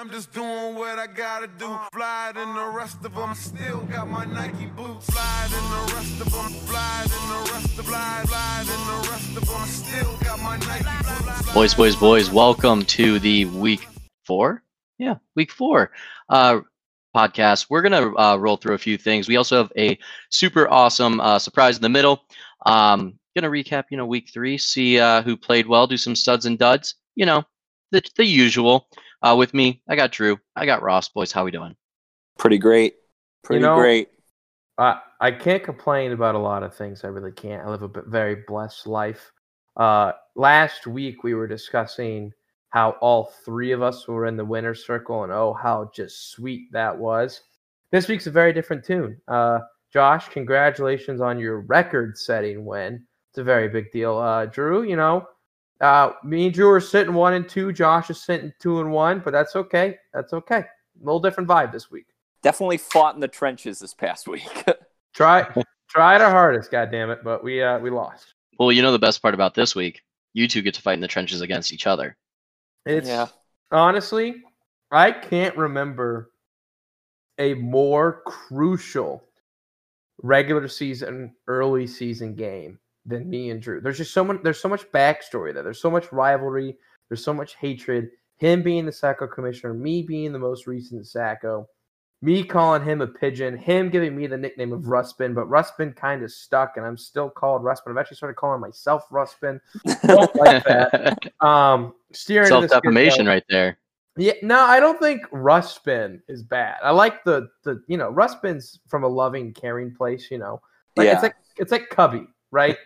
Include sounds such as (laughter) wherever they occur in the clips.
I'm just doing what I gotta do. Fly than the rest of them. Still got my Nike boots. Fly than the rest of them. Fly than the rest of fly, fly than the rest of them. Still got my Nike boots. Boys, boys, boys, welcome to the week four. Yeah, week four uh, podcast. We're to uh, roll through a few things. We also have a super awesome uh, surprise in the middle. Um, to recap, you know, week three, see uh, who played well, do some studs and duds, you know, the, the usual. Uh, with me, I got Drew, I got Ross. Boys, how we doing? Pretty great. Pretty know- great. I I can't complain about a lot of things. I really can't. I live a b- very blessed life. Uh, last week we were discussing how all three of us were in the winner's circle, and oh, how just sweet that was. This week's a very different tune. Uh, Josh, congratulations on your record-setting win. It's a very big deal. Uh, Drew, you know, uh, me and Drew are sitting one and two. Josh is sitting two and one, but that's okay. That's okay. A little different vibe this week. Definitely fought in the trenches this past week. (laughs) Try tried our hardest, god damn it, but we uh we lost. Well, you know the best part about this week? You two get to fight in the trenches against each other. It's yeah. honestly, I can't remember a more crucial regular season, early season game than me and Drew. There's just so much there's so much backstory there. There's so much rivalry, there's so much hatred. Him being the Sacko commissioner, me being the most recent Sacko, me calling him a pigeon, him giving me the nickname of Ruspin, but Ruspin kind of stuck, and I'm still called Ruspin. I've actually started calling myself Ruspin. Don't like that. (laughs) Um, steering Self defamation right there. Yeah, no, I don't think Ruspin is bad. I like the the you know Ruspin's from a loving, caring place. You know, like Yeah. it's like it's like Cubby, right?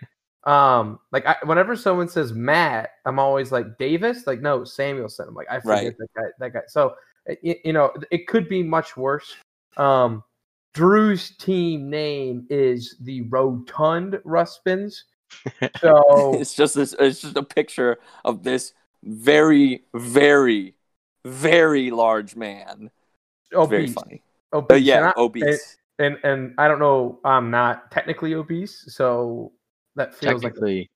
Um, like I, whenever someone says Matt, I'm always like Davis. Like no, Samuelson. I'm like I forget Right. that guy. That guy. So it, you know, it could be much worse. Um, Drew's team name is the Rotund Ruspins. (laughs) So it's just this it's just a picture of this very, very, very large man. It's very funny. obese. But yeah, And I- obese. and and I don't know, I'm not technically obese, so that feels like Technically,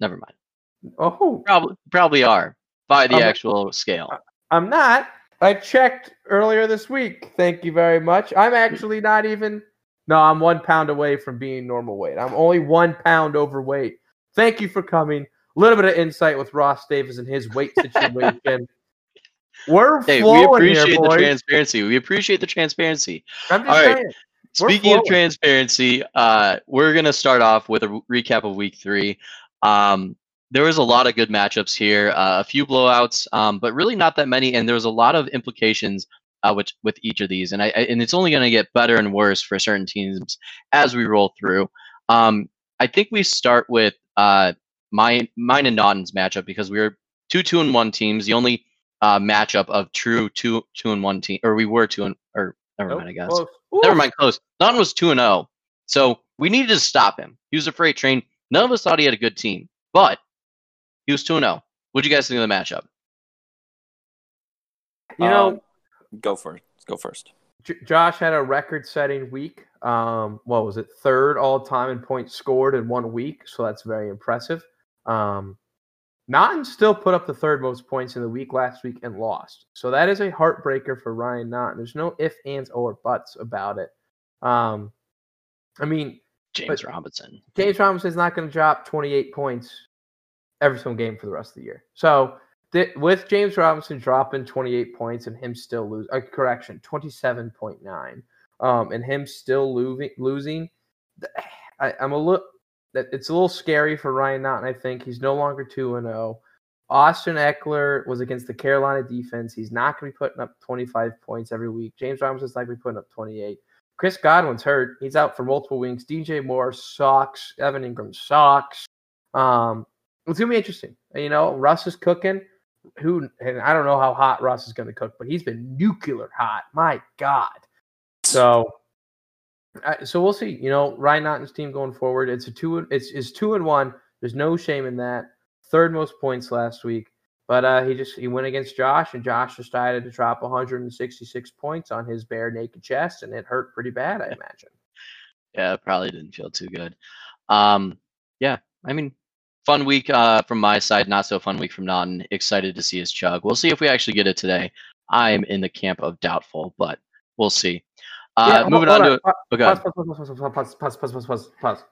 never mind. oh, Probably, probably are by the Um, actual scale. I'm not. I checked earlier this week. Thank you very much. I'm actually not even. No, I'm one pound away from being normal weight. I'm only one pound overweight. Thank you for coming. A little bit of insight with Ross Davis and his weight situation. We're Hey, we appreciate here, the transparency. We appreciate the transparency. I'm just All right. saying. We're Speaking of transparency, uh, we're gonna start off with a re- recap of week three. Um, there was a lot of good matchups here, uh, a few blowouts, um, but really not that many, and there was a lot of implications uh, with with each of these, and I, and it's only gonna get better and worse for certain teams as we roll through. Um, I think we start with uh, mine mine and Naughton's matchup because we were two two and one teams. The only uh, matchup of true two two and one team, or we were two and or never Nope, mind, I guess. Close. Never mind, close. Naughton was 2 and 0. So we needed to stop him. He was a freight train. None of us thought he had a good team, but he was 2 and 0. What'd you guys think of the matchup? You know, Um, go first. Go first. J- Josh had a record-setting week. Um, what was it? Third all-time in points scored in one week, so that's very impressive. Um, Naughton still put up the third most points in the week last week and lost, so that is a heartbreaker for Ryan Naughton. There's no ifs, ands, or buts about it. Um, I mean, James Robinson. James Robinson's not going to drop 28 points every single game for the rest of the year. So th- with James Robinson dropping 28 points and him still losing, uh, correction, 27.9, um, and him still losing, losing, I, I'm a little. That it's a little scary for Ryan Naughton. I think he's no longer two and zero. Austin Ekeler was against the Carolina defense. He's not going to be putting up 25 points every week. James Robinson's not going to be putting up 28. Chris Godwin's hurt. He's out for multiple weeks. DJ Moore sucks. Evan Engram sucks. Um, it's gonna be interesting. You know, Russ is cooking. Who and I don't know how hot Russ is gonna cook, but he's been nuclear hot. My God. So, I so we'll see. You know, Ryan Naughton's team going forward. It's a two. It's is two and one. There's no shame in that. Third most points last week. But uh, he just he went against Josh, and Josh decided to drop 166 points on his bare naked chest, and it hurt pretty bad, I (laughs) imagine. Yeah, it probably didn't feel too good. Um, yeah, I mean, fun week uh, from my side, not so fun week from Naughton. Excited to see his chug. We'll see if we actually get it today. I'm in the camp of doubtful, but we'll see. Uh, yeah, moving on, on, to oh, pause, pause, pause, pause, pause, pause, pause, pause, pause.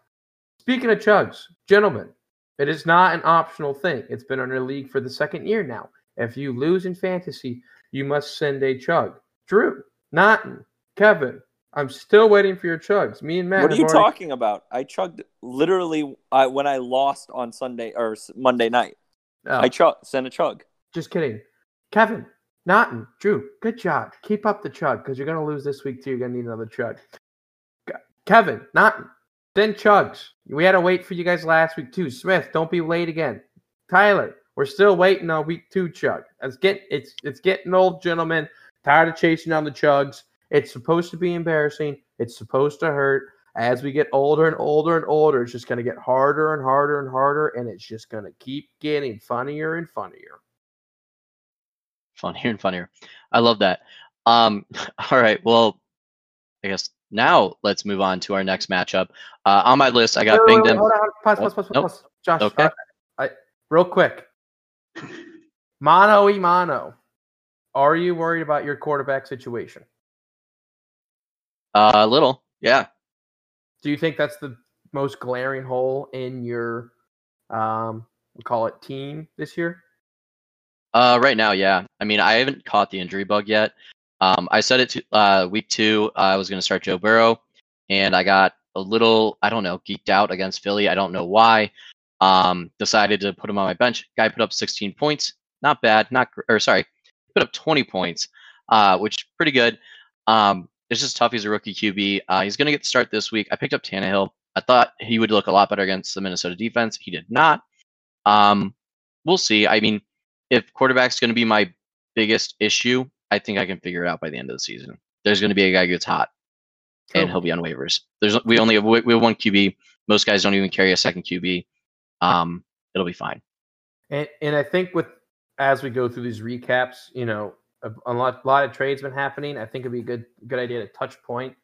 Speaking of chugs, gentlemen, it is not an optional thing. It's been under the league for the second year now. If you lose in fantasy, you must send a chug. Drew, Naughton, Kevin, I'm still waiting for your chugs. Me and Matt. What are you already... talking about? I chugged literally when I lost on Sunday or Monday night. Oh. I chug, sent a chug. Just kidding. Kevin, Naughton, Drew, good job. Keep up the chug because you're going to lose this week too. You're going to need another chug. Kevin, Naughton, then chugs. We had to wait for you guys last week too. Smith, don't be late again. Tyler, we're still waiting on week two chug. It's get it's it's getting old, gentlemen. Tired of chasing down the chugs. It's supposed to be embarrassing. It's supposed to hurt. As we get older and older and older, it's just going to get harder and harder and harder, and it's just going to keep getting funnier and funnier. Funnier and funnier. I love that. Um, (laughs) all right. Well, I guess now let's move on to our next matchup. Uh, on my list, I got Wait, wait, hold on, pause, Oh, pause, pause, nope. pause. Josh, Okay. I, I, real quick. Mono e mono. Are you worried about your quarterback situation? Uh, a little, yeah. Do you think that's the most glaring hole in your, um, we call it team this year? Uh, right now, yeah. I mean, I haven't caught the injury bug yet. Um, I said it to uh, week two. I was going to start Joe Burrow, and I got a little, I don't know, geeked out against Philly. I don't know why. Um, decided to put him on my bench. Guy put up 16 points. Not bad. Not or sorry, put up 20 points, uh, which pretty good. Um, it's just tough. He's a rookie QB. Uh, he's going to get the start this week. I picked up Tannehill. I thought he would look a lot better against the Minnesota defense. He did not. Um, we'll see. I mean, if quarterback's going to be my biggest issue, I think I can figure it out by the end of the season. There's going to be a guy who gets hot, and he'll be on waivers. There's we only have we we have one QB. Most guys don't even carry a second QB. Um, it'll be fine. And and I think with as we go through these recaps, you know, a, a lot, lot of trades been happening. I think it'd be a good good idea to touch point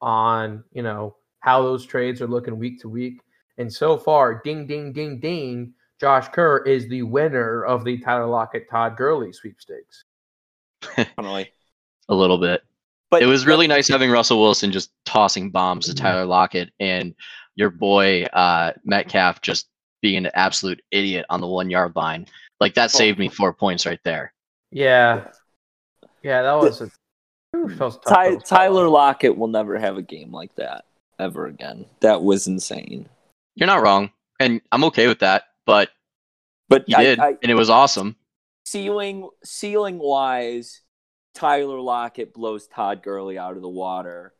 on you know how those trades are looking week to week. And so far, ding ding ding ding, Josh Kerr is the winner of the Tyler Lockett Todd Gurley sweepstakes. (laughs) Definitely. A little bit. But It was really nice having Russell Wilson just tossing bombs to Mhm. Tyler Lockett and your boy uh, Metcalf just being an absolute idiot on the one yard line. Like that Oh. saved me four points right there. Yeah, yeah, that was a that. Ty- That was tough. Tyler Lockett will never have a game like that ever again. That was insane. You're not wrong, and I'm okay with that. But But he I- did, I- and it was awesome. ceiling ceiling wise, Tyler Lockett blows Todd Gurley out of the water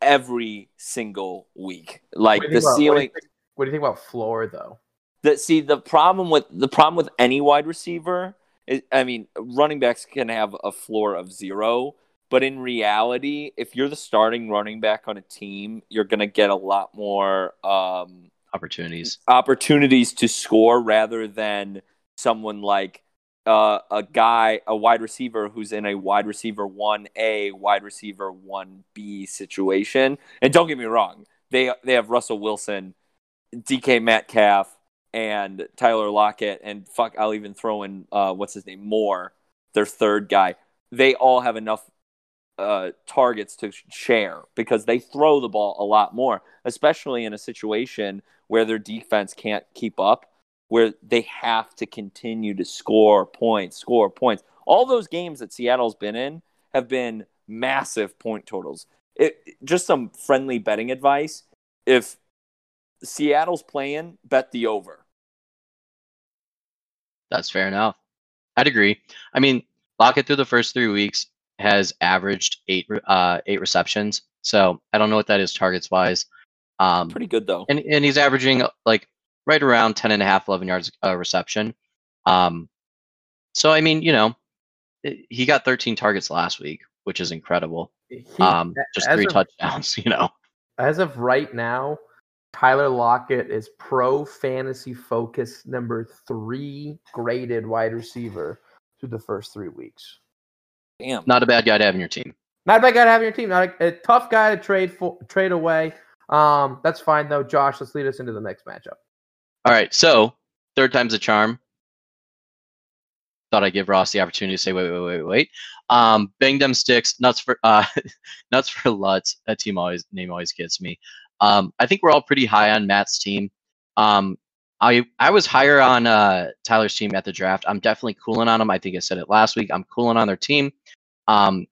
every single week. Like What do you the think about- what do ceiling. think- What do you think about floor though? That see the problem with the problem with any wide receiver is, I mean, running backs can have a floor of zero, but in reality, if you're the starting running back on a team, you're gonna get a lot more um, Opportunities. opportunities to score rather than someone like uh, a guy, a wide receiver who's in a wide receiver 1A, wide receiver 1B situation. And don't get me wrong, they they have Russell Wilson, DK Metcalf, and Tyler Lockett, and fuck, I'll even throw in uh, what's his name, Moore, their third guy. They all have enough uh, targets to share because they throw the ball a lot more, especially in a situation where their defense can't keep up, where they have to continue to score points, score points. All those games that Seattle's been in have been massive point totals. It, just some friendly betting advice. If Seattle's playing, bet the over. That's fair enough. I'd agree. I mean, Lockett through the first three weeks has averaged eight uh, eight receptions. So I don't know what that is targets wise. Um, Pretty good though. and and he's averaging uh, like right around 10 and a half 11 yards a reception um so i mean you know he got 13 targets last week which is incredible He- um just three of- touchdowns (laughs) you know as of right now, Tyler Lockett is pro fantasy focus number three graded wide receiver through the first three weeks. Damn. not a bad guy to have in your team Not a bad guy to have in your team. Not a, a tough guy to trade for, trade away. Um, that's fine though. Josh, let's lead us into the next matchup. All right, so third time's a charm. Thought I'd give Ross the opportunity to say, wait, wait, wait, wait. Um, bang them sticks, nuts for (laughs) uh, nuts for Lutz. That team always name always gets me. Um, I think we're all pretty high on Matt's team. Um, I I was higher on uh, Tyler's team at the draft. I'm definitely cooling on them. I think I said it last week. I'm cooling on their team. Um,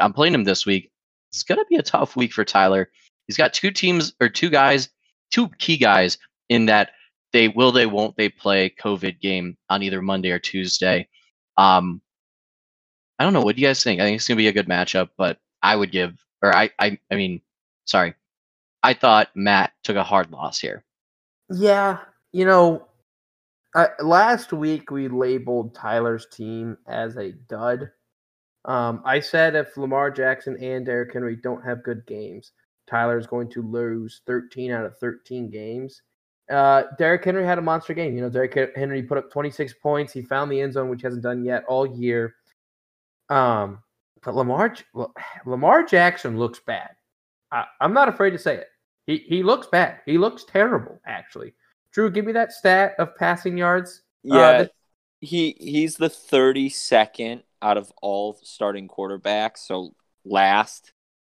I'm playing him this week. It's gonna be a tough week for Tyler. He's got two teams or two guys, two key guys in that they will they won't they play COVID game on either Monday or Tuesday. Um, I don't know. What do you guys think? I think it's gonna be a good matchup, but I would give or I I I mean, sorry, I thought Matt took a hard loss here. Yeah, you know, last week we labeled Tyler's team as a dud. Um, I said if Lamar Jackson and Derrick Henry don't have good games, Tyler is going to lose 13 out of 13 games. Uh, Derrick Henry had a monster game. You know, Derrick Henry put up 26 points. He found the end zone, which hasn't done yet all year. Um, but Lamar (sighs) Lamar Jackson looks bad. I, I'm not afraid to say it. He he looks bad. He looks terrible, actually. Drew, give me that stat of passing yards. Uh, yeah, uh, he he's the 32nd out of all starting quarterbacks, so last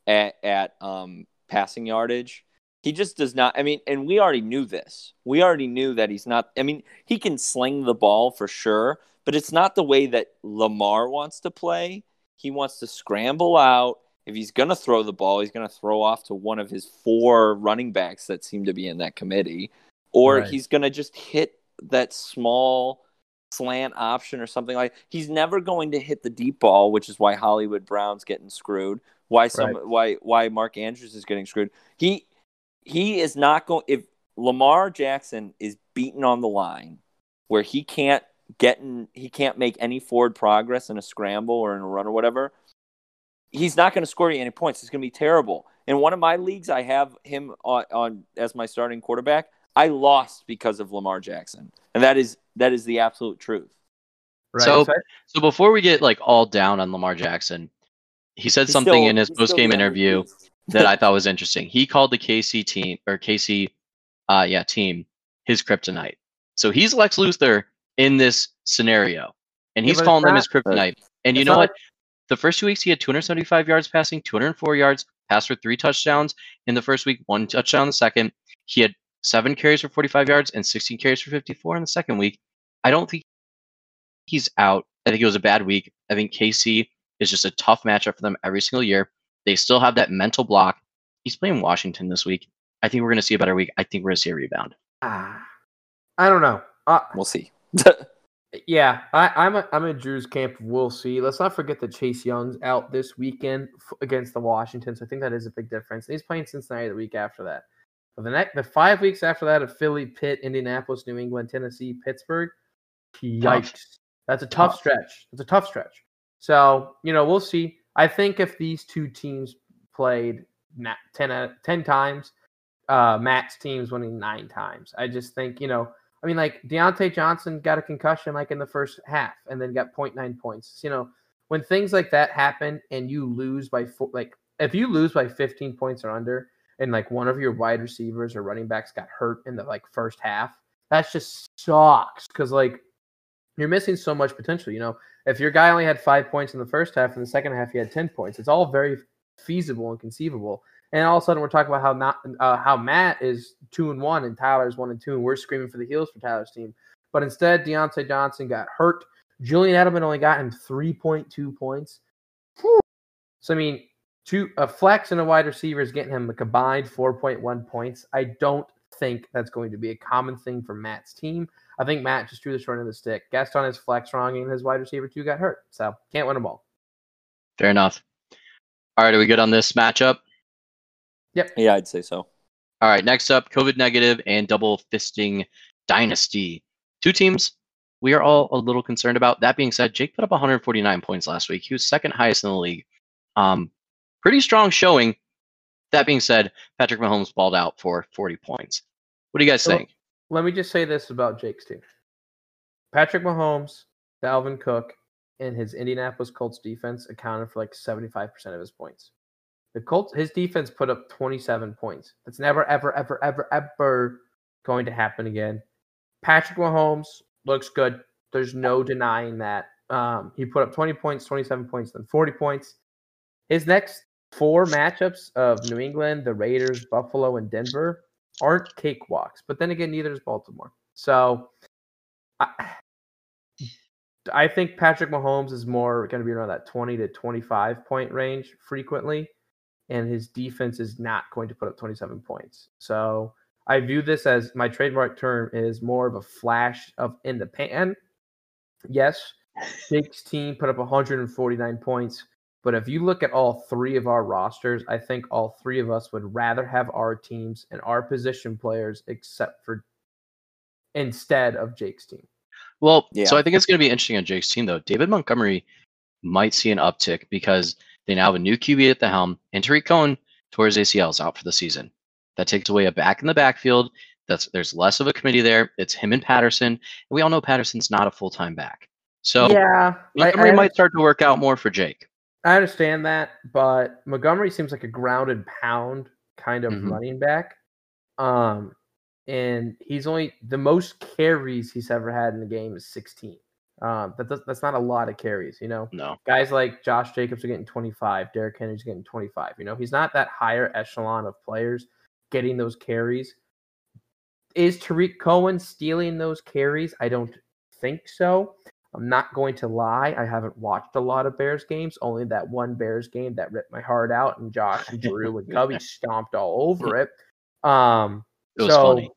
at at um passing yardage. He just does not. I mean, and we already knew this. We already knew that he's not. I mean, he can sling the ball for sure, but it's not the way that Lamar wants to play. He wants to scramble out. If he's going to throw the ball, he's going to throw off to one of his four running backs that seem to be in that committee, or right. he's going to just hit that small slant option or something like. He's never going to hit the deep ball, which is why Hollywood Brown's getting screwed. Why some right. why why Mark Andrews is getting screwed. He he is not going if Lamar Jackson is beaten on the line where he can't get in, he can't make any forward progress in a scramble or in a run or whatever. He's not going to score you any points. It's going to be terrible. In one of my leagues, I have him on, on as my starting quarterback. I lost because of Lamar Jackson, and that is that is the absolute truth. Right. So, so before we get like all down on Lamar Jackson, he said he's something still, in his post game interview that I thought was interesting. He called the KC team or KC, uh, yeah, team his kryptonite. So he's Lex Luthor in this scenario, and he's yeah, calling them his kryptonite. And you know what? The first two weeks he had 275 yards passing, 204 yards, passed for three touchdowns. In the first week, one touchdown. The second, he had seven carries for 45 yards and 16 carries for 54 in the second week. I don't think he's out. I think it was a bad week. I think KC is just a tough matchup for them every single year. They still have that mental block. He's playing Washington this week. I think we're going to see a better week. I think we're going to see a rebound. Ah, I don't know. Uh, we'll see. (laughs) yeah, I, am a, I'm in Drew's camp. We'll see. Let's not forget that Chase Young's out this weekend f- against the Washingtons. So I think that is a big difference. he's playing Cincinnati the week after that. But the next, the five weeks after that of Philly, Pitt, Indianapolis, New England, Tennessee, Pittsburgh. Yikes! Tough. That's a tough, tough stretch. It's a tough stretch. So you know we'll see. I think if these two teams played 10, 10 times, uh, Matt's team's winning nine times. I just think, you know, I mean, like Diontae Johnson got a concussion like in the first half and then got 0.9 points. You know, when things like that happen and you lose by four, like if you lose by 15 points or under and like one of your wide receivers or running backs got hurt in the like first half, that just sucks because like you're missing so much potential. You know, if your guy only had five points in the first half and the second half he had 10 points, it's all very feasible and conceivable. And all of a sudden we're talking about how not uh, how Matt is two and one and Tyler's one and two, and we're screaming for the heels for Tyler's team. But instead, Diontae Johnson got hurt. Julian Edelman only got him 3.2 points. Whew. So I mean, two a flex and a wide receiver is getting him a combined 4.1 points. I don't think that's going to be a common thing for Matt's team. I think Matt just drew the short end of the stick. Gaston is flex wrong, and his wide receiver two got hurt, so can't win them all. Fair enough. All right, are we good on this matchup? Yep. Yeah, I'd say so. All right, next up, COVID negative and double fisting dynasty. Two teams we are all a little concerned about. That being said, Jake put up 149 points last week. He was second highest in the league. Um, pretty strong showing. That being said, Patrick Mahomes balled out for 40 points. What do you guys so, think? let me just say this about Jake's team. Patrick Mahomes, Dalvin Cook, and his Indianapolis Colts defense accounted for like 75% of his points. The Colts, his defense put up 27 points. That's never, ever, ever, ever, ever going to happen again. Patrick Mahomes looks good. There's no denying that. Um, he put up 20 points, 27 points, then 40 points. His next four matchups of New England, the Raiders, Buffalo, and Denver aren't cakewalks. But then again, neither is Baltimore. So I, (sighs) I think Patrick Mahomes is more going to be around that 20 to 25 point range frequently. And his defense is not going to put up 27 points. So I view this as my trademark term is more of a flash of in the pan. Yes, Jake's team put up 149 points. But if you look at all three of our rosters, I think all three of us would rather have our teams and our position players except for instead of Jake's team. Well, Yeah. so I think it's going to be interesting on Jake's team, though. David Montgomery might see an uptick because they now have a new QB at the helm, and Tarik Cohen tore his ACLs out for the season. That takes away a back in the backfield. That's there's less of a committee there. It's him and Patterson, and we all know Patterson's not a full time back. So yeah, I, Montgomery I, might start to work out more for Jake. I understand that, but Montgomery seems like a grounded pound kind of Mhm. running back. Um, and he's only the most carries he's ever had in the game is 16. Um, that does, that's not a lot of carries, you know. No, Guys like Josh Jacobs are getting 25, Derrick Henry's getting 25. You know, he's not that higher echelon of players getting those carries. Is Tarik Cohen stealing those carries? I don't think so. I'm not going to lie. I haven't watched a lot of Bears games, only that one Bears game that ripped my heart out, and Josh and Drew and (laughs) Cubby stomped all over it. Um, it was so funny.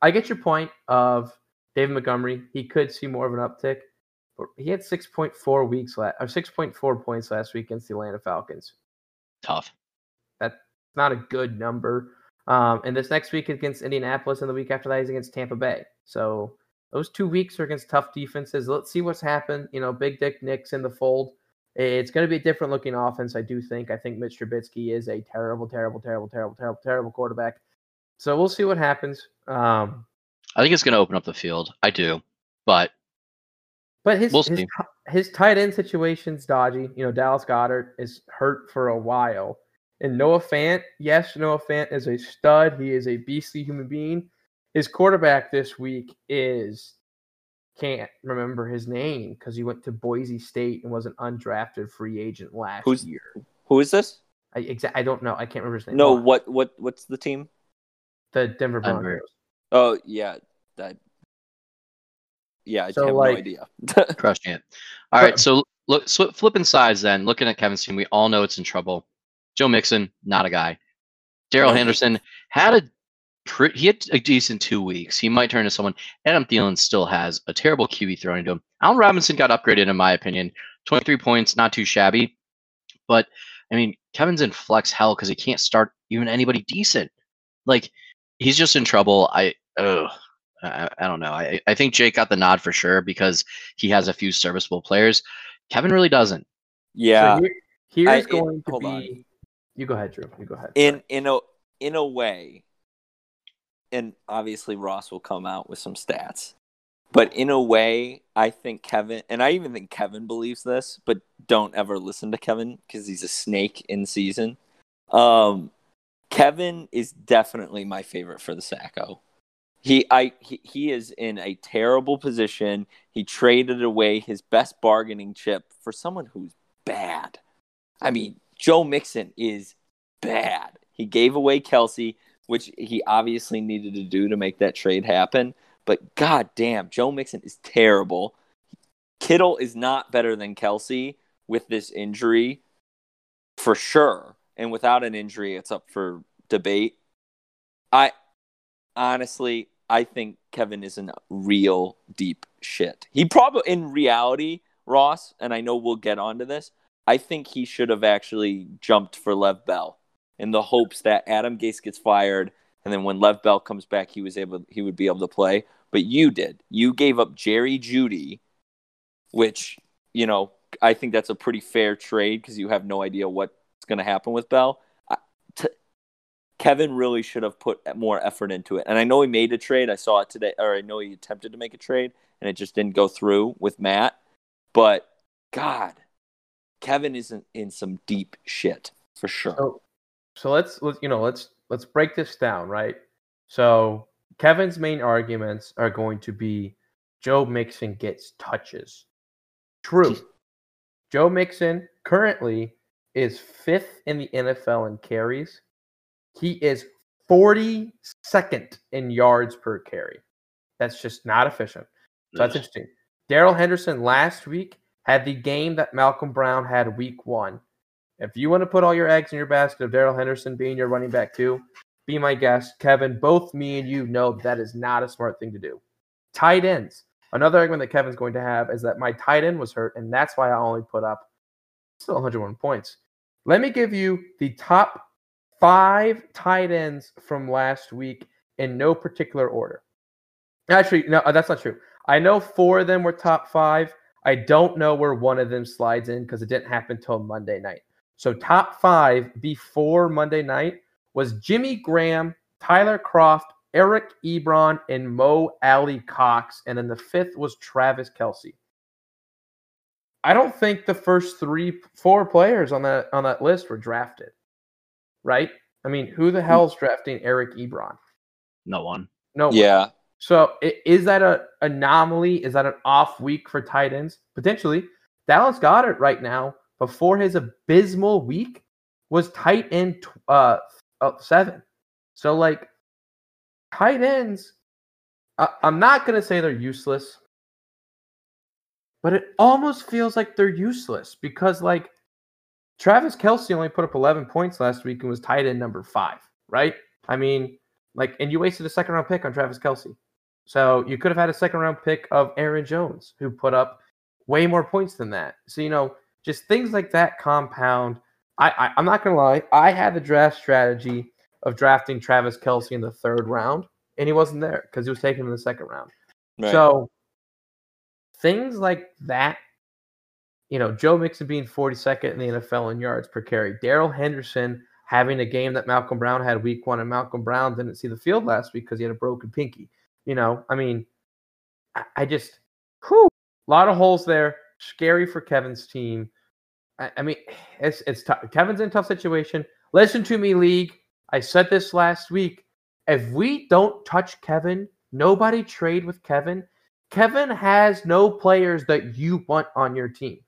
I get your point of David Montgomery. He could see more of an uptick, but he had 6.4 weeks last, or 6.4 points last week against the Atlanta Falcons. Tough. That's not a good number. Um, and this next week against Indianapolis, and the week after that is against Tampa Bay. So those two weeks are against tough defenses. Let's see what's happened. You know, Big Dick Nick's in the fold. It's going to be a different looking offense, I do think. I think Mitch Trubisky is a terrible, terrible, terrible, terrible, terrible, terrible quarterback. So we'll see what happens. Um, I think it's going to open up the field. I do, but But his We'll his, his tight end situation's dodgy. You know, Dallas Goedert is hurt for a while. And Noah Fant, yes, Noah Fant is a stud. He is a beastly human being. His quarterback this week is can't remember his name because he went to Boise State and was an undrafted free agent last Who's- year. Who is this? I exa- I don't know. I can't remember his name. No, Hold on. what what what's the team? the Denver Denver. Broncos. Oh yeah, that. Yeah, I So, have like- no idea. (laughs) crushing it. All right, so look, sw- flipping sides then. Looking at Kevin's team, we all know it's in trouble. Joe Mixon, not a guy. Darrell Henderson had a pre- he had a decent two weeks. He might turn to someone. Adam Thielen still has a terrible QB thrown to him. Allen Robinson got upgraded in my opinion. Twenty three points, not too shabby. But I mean, Kevin's in flex hell because he can't start even anybody decent. Like he's just in trouble. I ugh. I, I don't know. I, I think Jake got the nod for sure because he has a few serviceable players. Kevin really doesn't. yeah, So here, here's I- it- going to hold be. on. You go ahead, Drew. You go ahead. in in a in a way, and obviously Ross will come out with some stats, but in a way, I think Kevin, and I even think Kevin believes this, but don't ever listen to Kevin because he's a snake in season. Um, Kevin is definitely my favorite for the Sacko. He, I, he, he is in a terrible position. He traded away his best bargaining chip for someone who's bad. I mean, Joe Mixon is bad. He gave away Kelce, which he obviously needed to do to make that trade happen. But god damn, Joe Mixon is terrible. Kittle is not better than Kelce with this injury for sure. And without an injury, it's up for debate. I honestly, I think Kevin is in real deep shit. He probably, in reality, Ross, and I know we'll get onto this, I think he should have actually jumped for Lev Bell in the hopes that Adam Gase gets fired, and then when Lev Bell comes back, he was able, he would be able to play. But you did. You gave up Jerry Jeudy, which you know I think that's a pretty fair trade because you have no idea what's going to happen with Bell. I- t- Kevin really should have put more effort into it. And I know he made a trade. I saw it today, or I know he attempted to make a trade, and it just didn't go through with Matt. But God, Kevin is in, in some deep shit for sure. So, so let's let's you know let's let's break this down, right? So Kevin's main arguments are going to be Joe Mixon gets touches. True. Joe Mixon currently is fifth in the NFL in carries. He is 42nd in yards per carry. That's just not efficient. So that's interesting. Darrell Henderson last week had the game that Malcolm Brown had week one. If you want to put all your eggs in your basket of Darrell Henderson being your running back too, be my guest. Kevin, both me and you know that is not a smart thing to do. Tight ends. Another argument that Kevin's going to have is that my tight end was hurt, and that's why I only put up still 101 points. Let me give you the top five tight ends from last week in no particular order. Actually, no, uh, that's not true. I know four of them were top five. I don't know where one of them slides in because it didn't happen till Monday night. So top five before Monday night was Jimmy Graham, Tyler Kroft, Eric Ebron, and Mo Alie-Cox. And then the fifth was Travis Kelce. I don't think the first three, four players on that on that list were drafted. Right? I mean, who the hell's drafting Eric Ebron? No one. No one. Yeah. So is that a anomaly? Is that an off week for tight ends? Potentially. Dallas Goedert right now, before his abysmal week, was tight end tw- uh, uh seven. So like tight ends, I- I'm not gonna say they're useless, but it almost feels like they're useless because like Travis Kelce only put up 11 points last week and was tight end number five, right? I mean, like, and you wasted a second round pick on Travis Kelce. So you could have had a second round pick of Aaron Jones, who put up way more points than that. So, you know, just things like that compound. I, I I'm not gonna lie, I had the draft strategy of drafting Travis Kelce in the third round, and he wasn't there because he was taken in the second round. Right. So things like that, you know, Joe Mixon being 42nd in the NFL in yards per carry, Darrell Henderson having a game that Malcolm Brown had week one, and Malcolm Brown didn't see the field last week because he had a broken pinky. You know, I mean, I, I just, whew, a lot of holes there. Scary for Kevin's team. I, I mean, it's it's. Kevin's in a tough situation. Listen to me, league. I said this last week. If we don't touch Kevin, nobody trade with Kevin. Kevin has no players that you want on your team.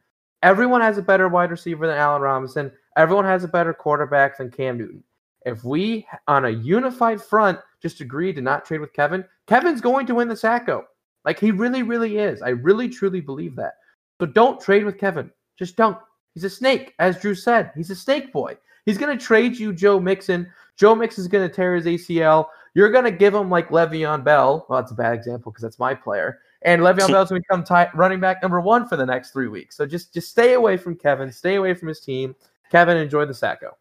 Everyone has a better wide receiver than Allen Robinson. Everyone has a better quarterback than Cam Newton. If we, on a unified front, just agree to not trade with Kevin, Kevin's going to win the Sacko. Like he really, really is. I really, truly believe that. So don't trade with Kevin. Just don't. He's a snake, as Drew said. He's a snake boy. He's going to trade you Joe Mixon. Joe Mixon's going to tear his ACL. You're going to give him like Le'Veon Bell. Well, that's a bad example because that's my player. And Le'Veon Bell's going to become ti- running back number one for the next three weeks. So just just stay away from Kevin. Stay away from his team. Kevin, enjoy the Sacko.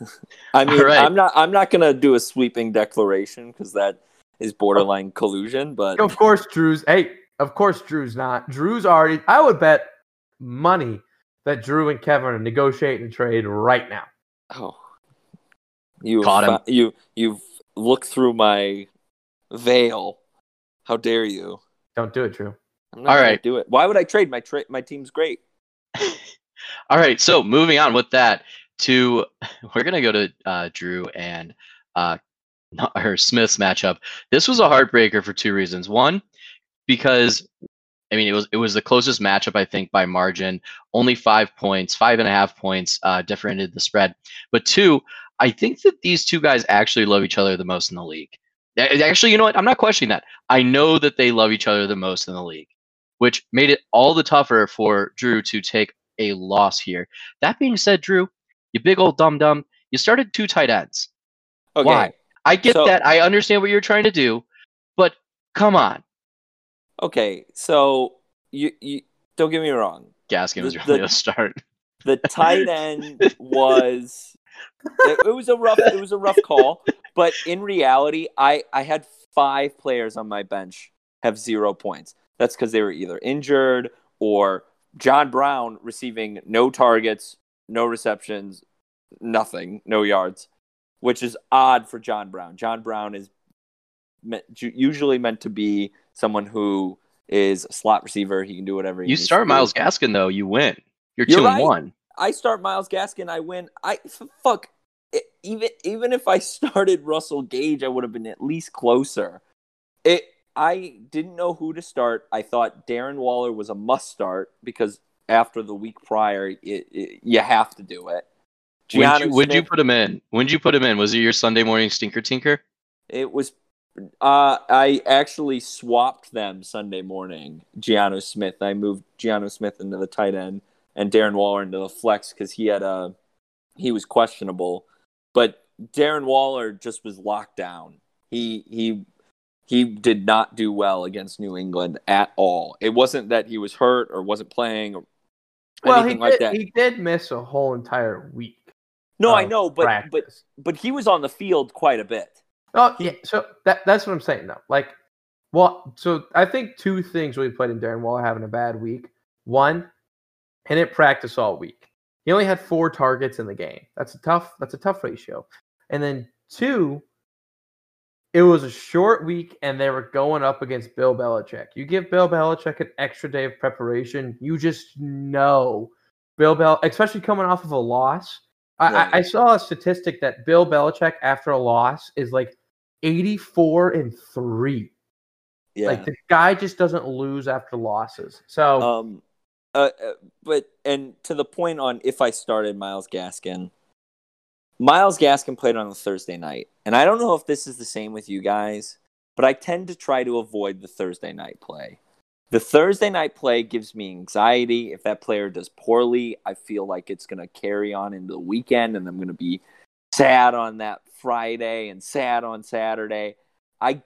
(laughs) I mean, All right. I'm not. I'm not gonna do a sweeping declaration because that is borderline collusion. But Of course, Drew's. Hey, of course, Drew's not. Drew's already. I would bet money that Drew and Kevin are negotiating a trade right now. oh, you caught him. You you've looked through my veil. How dare you? Don't do it, Drew. I'm not All do it. Why would I trade my tra- my team's great? (laughs) All right, so moving on with that to (laughs) we're gonna go to uh, Drew and uh, (laughs) not- or Smith's matchup. This was a heartbreaker for two reasons. One, because I mean it was it was the closest matchup I think by margin, only five points, five and a half points uh, differentiated the spread. But two, I think that these two guys actually love each other the most in the league. Actually, you know what? I'm not questioning that. I know that they love each other the most in the league, which made it all the tougher for Drew to take a loss here. That being said, Drew, you big old dum dum, you started two tight ends. Okay. Why? I get So- that. I understand what you're trying to do, but come on. Okay. So you you don't get me wrong. Gaskin was The- really the- a start. The tight (laughs) end was it, it was a rough it was a rough call, but in reality, I I had five players on my bench have zero points. That's because they were either injured or John Brown receiving no targets, no receptions, nothing, no yards, which is odd for John Brown. John Brown is usually meant to be someone who is a slot receiver. He can do whatever. He You start. Myles Gaskin though, you win. You're You're 2 right. and one. I start Myles Gaskin, I win. I f- fuck. it, even even if I (laughs) started Russell Gage, I would have been at least closer. It I didn't know who to start. I thought Darren Waller was a must start because after the week prior, it, it, you have to do it. When Giannis you, when'd you put him in? When'd you put him in? Was it your Sunday morning stinker tinker? It was. Uh, I actually swapped them Sunday morning. Jonnu Smith. I moved Jonnu Smith into the tight end and Darren Waller into the flex because he had a he was questionable. But Darren Waller just was locked down. He he he did not do well against New England at all. It wasn't that he was hurt or wasn't playing or Well, he anything like did, that. he did miss a whole entire week. no, I know, but but but he was on the field quite a bit. Oh yeah, so that that's what I'm saying though. Like, well, so I think two things really played in Darren Waller having a bad week. One, he didn't practice all week. He only had four targets in the game. That's a tough. That's a tough ratio. And then two, it was a short week, and they were going up against Bill Belichick. You give Bill Belichick an extra day of preparation, you just know Bill Bel, especially coming off of a loss. I, I, I saw a statistic that Bill Belichick after a loss is like 84 and 3. Yeah. Like the guy just doesn't lose after losses. So Um, uh, uh, but and to the point on if I started Myles Gaskin, Myles Gaskin played on a Thursday night, and I don't know if this is the same with you guys, but I tend to try to avoid the Thursday night play. The Thursday night play gives me anxiety. If that player does poorly, I feel like it's going to carry on into the weekend, and I'm going to be sad on that Friday and sad on Saturday. I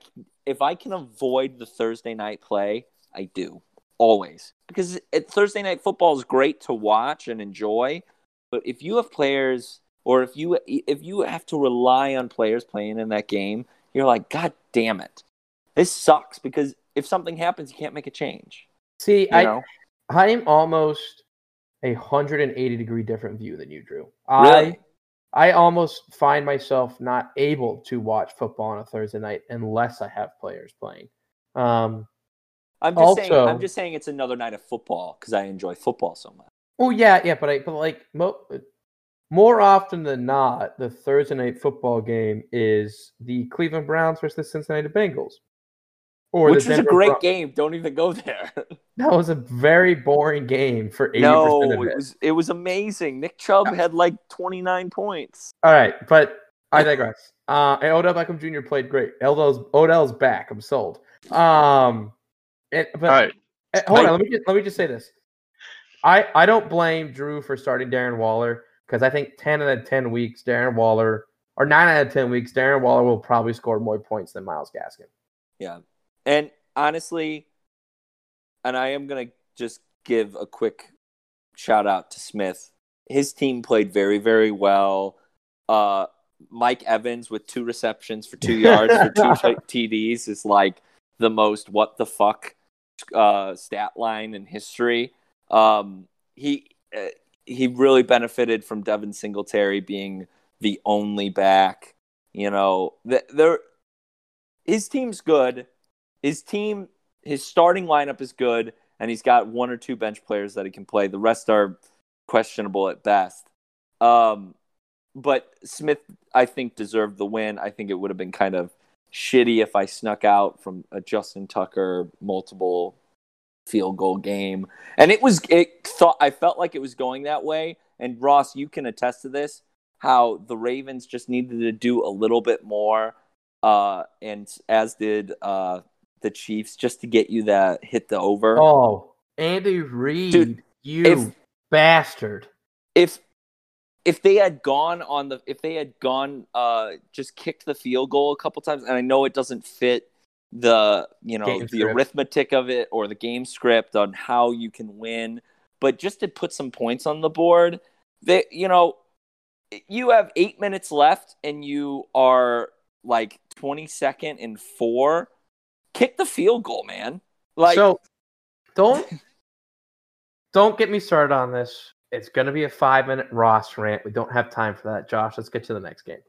if I can avoid the Thursday night play, I do always because it, Thursday night football is great to watch and enjoy, but if you have players or if you if you have to rely on players playing in that game, you're like, God damn it, this sucks because if something happens, you can't make a change. see, You I know? I am almost a 180 degree different view than you, Drew. Really? I I almost find myself not able to watch football on a Thursday night unless I have players playing. Um, I'm just saying. I'm just saying it's another night of football because I enjoy football so much. oh yeah, yeah, but I but like mo- more often than not, the Thursday night football game is the Cleveland Browns versus the Cincinnati Bengals. Or Which was a great Bron- game. Don't even go there. (laughs) That was a very boring game for 80% no, of it it. was it was amazing. Nick Chubb had like 29 points. All right, but I digress. Uh, and Odell Beckham Jr. played great. Odell's Odell's back. I'm sold. Um, and, but All right. eh, hold I- on. Let me just, let me just say this. I I don't blame Drew for starting Darren Waller because I think ten out of ten weeks Darren Waller or nine out of ten weeks Darren Waller will probably score more points than Myles Gaskin. Yeah. And honestly, and I am going to just give a quick shout out to Smith. His team played very, very well. Uh, Mike Evans with two receptions for two yards for two (laughs) t- TDs is like the most what the fuck uh, stat line in history. Um, he uh, he really benefited from Devin Singletary being the only back. You know, th- there his team's good. His team, his starting lineup is good, and he's got one or two bench players that he can play. The rest are questionable at best. Um, but Smith, I think, deserved the win. I think it would have been kind of shitty if I snuck out from a Justin Tucker multiple field goal game. And it was it thought I felt like it was going that way. And Ross, you can attest to this, how the Ravens just needed to do a little bit more. Uh, and as did uh, the Chiefs, just to get you that hit the over. Oh, Andy Reid, Dude, you if- bastard! if if they had gone on the if they had gone uh just kicked the field goal a couple times and I know it doesn't fit the you know Game the script. arithmetic of it or the game script on how you can win but just to put some points on the board they you know you have 8 minutes left and you are like 22nd and 4 kick the field goal man like so don't don't get me started on this. It's gonna be a five minute Ross rant. We don't have time for that, Josh. Let's get to the next game.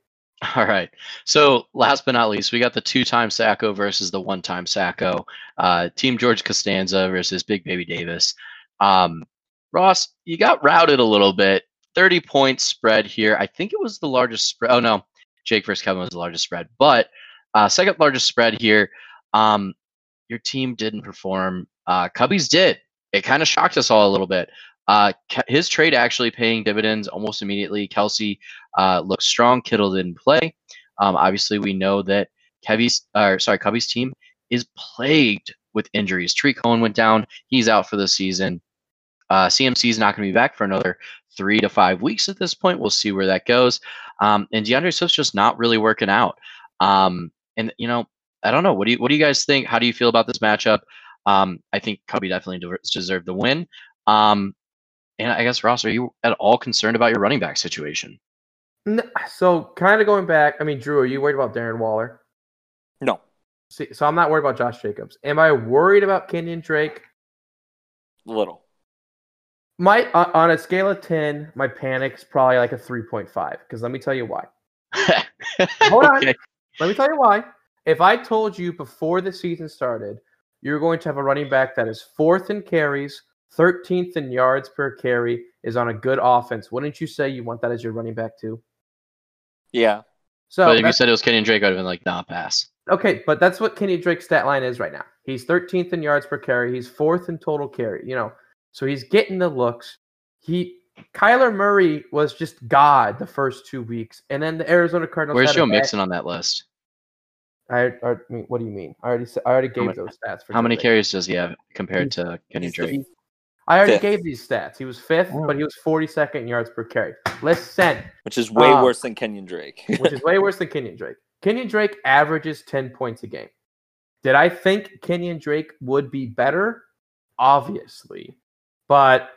(laughs) All right. So last but not least, we got the two-time Sacko versus the one-time Sacko. Uh, Team George Costanza versus Big Baby Davis. Um, Ross, you got routed a little bit. 30 point spread here. I think it was the largest spread. Oh no, Jake versus Kevin was the largest spread, but uh, second largest spread here. Um, your team didn't perform. Uh, Cubbies did. It kind of shocked us all a little bit. Uh, his trade actually paying dividends almost immediately. Kelce uh, looked strong. Kittle didn't play. Um, obviously, we know that Kevy's, uh, sorry, Cubby's team is plagued with injuries. Tree Cohen went down. He's out for the season. Uh, CMC is not going to be back for another three to five weeks at this point. We'll see where that goes. Um, and D'Andre Swift's just not really working out. Um, and you know, I don't know. What do you What do you guys think? How do you feel about this matchup? Um, I think Cubby definitely deserved the win. Um, and I guess Ross, are you at all concerned about your running back situation? No, so kind of going back. I mean, Drew, are you worried about Darren Waller? No. See, so I'm not worried about Josh Jacobs. Am I worried about Kenyon Drake? Little. My uh, on a scale of ten, my panic's probably like a three point five. Because let me tell you why. (laughs) Hold okay. on. Let me tell you why. If I told you before the season started, you're going to have a running back that is fourth in carries, 13th in yards per carry, is on a good offense, wouldn't you say you want that as your running back too? Yeah. So but if you said it was Kenny Drake, I'd have been like, nah, pass. Okay, but that's what Kenny Drake's stat line is right now. He's 13th in yards per carry. He's fourth in total carry. You know, so he's getting the looks. He Kyler Murray was just God the first two weeks, and then the Arizona Cardinals. Where's Joe Mixon on that list? I, I mean, what do you mean? I already I already gave many, those stats. For how many carries does he have compared to Kenny Drake? I already fifth. gave these stats. He was fifth, oh. but he was 42nd yards per carry. Listen, which is way um, worse than Kenyon Drake. (laughs) which is way worse than Kenyon Drake. Kenyon Drake averages 10 points a game. Did I think Kenyon Drake would be better? Obviously. But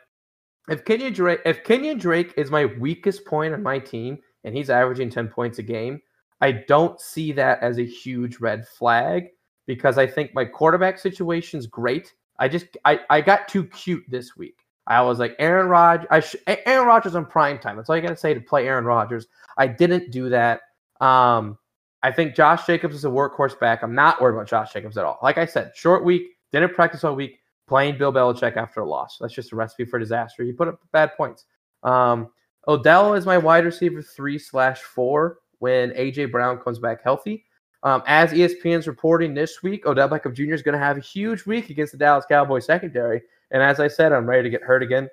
if Kenyon Drake if Kenyon Drake is my weakest point on my team and he's averaging 10 points a game, I don't see that as a huge red flag because I think my quarterback situation is great. I just I, I got too cute this week. I was like Aaron Rodgers. I sh- Aaron Rodgers on prime time. That's all you got to say to play Aaron Rodgers. I didn't do that. Um, I think Josh Jacobs is a workhorse back. I'm not worried about Josh Jacobs at all. Like I said, short week, didn't practice all week, playing Bill Belichick after a loss. That's just a recipe for disaster. He put up bad points. Um, Odell is my wide receiver three slash four when AJ Brown comes back healthy. Um, as ESPN's reporting this week, Odell Beckham Jr. is going to have a huge week against the Dallas Cowboys secondary. And as I said, I'm ready to get hurt again.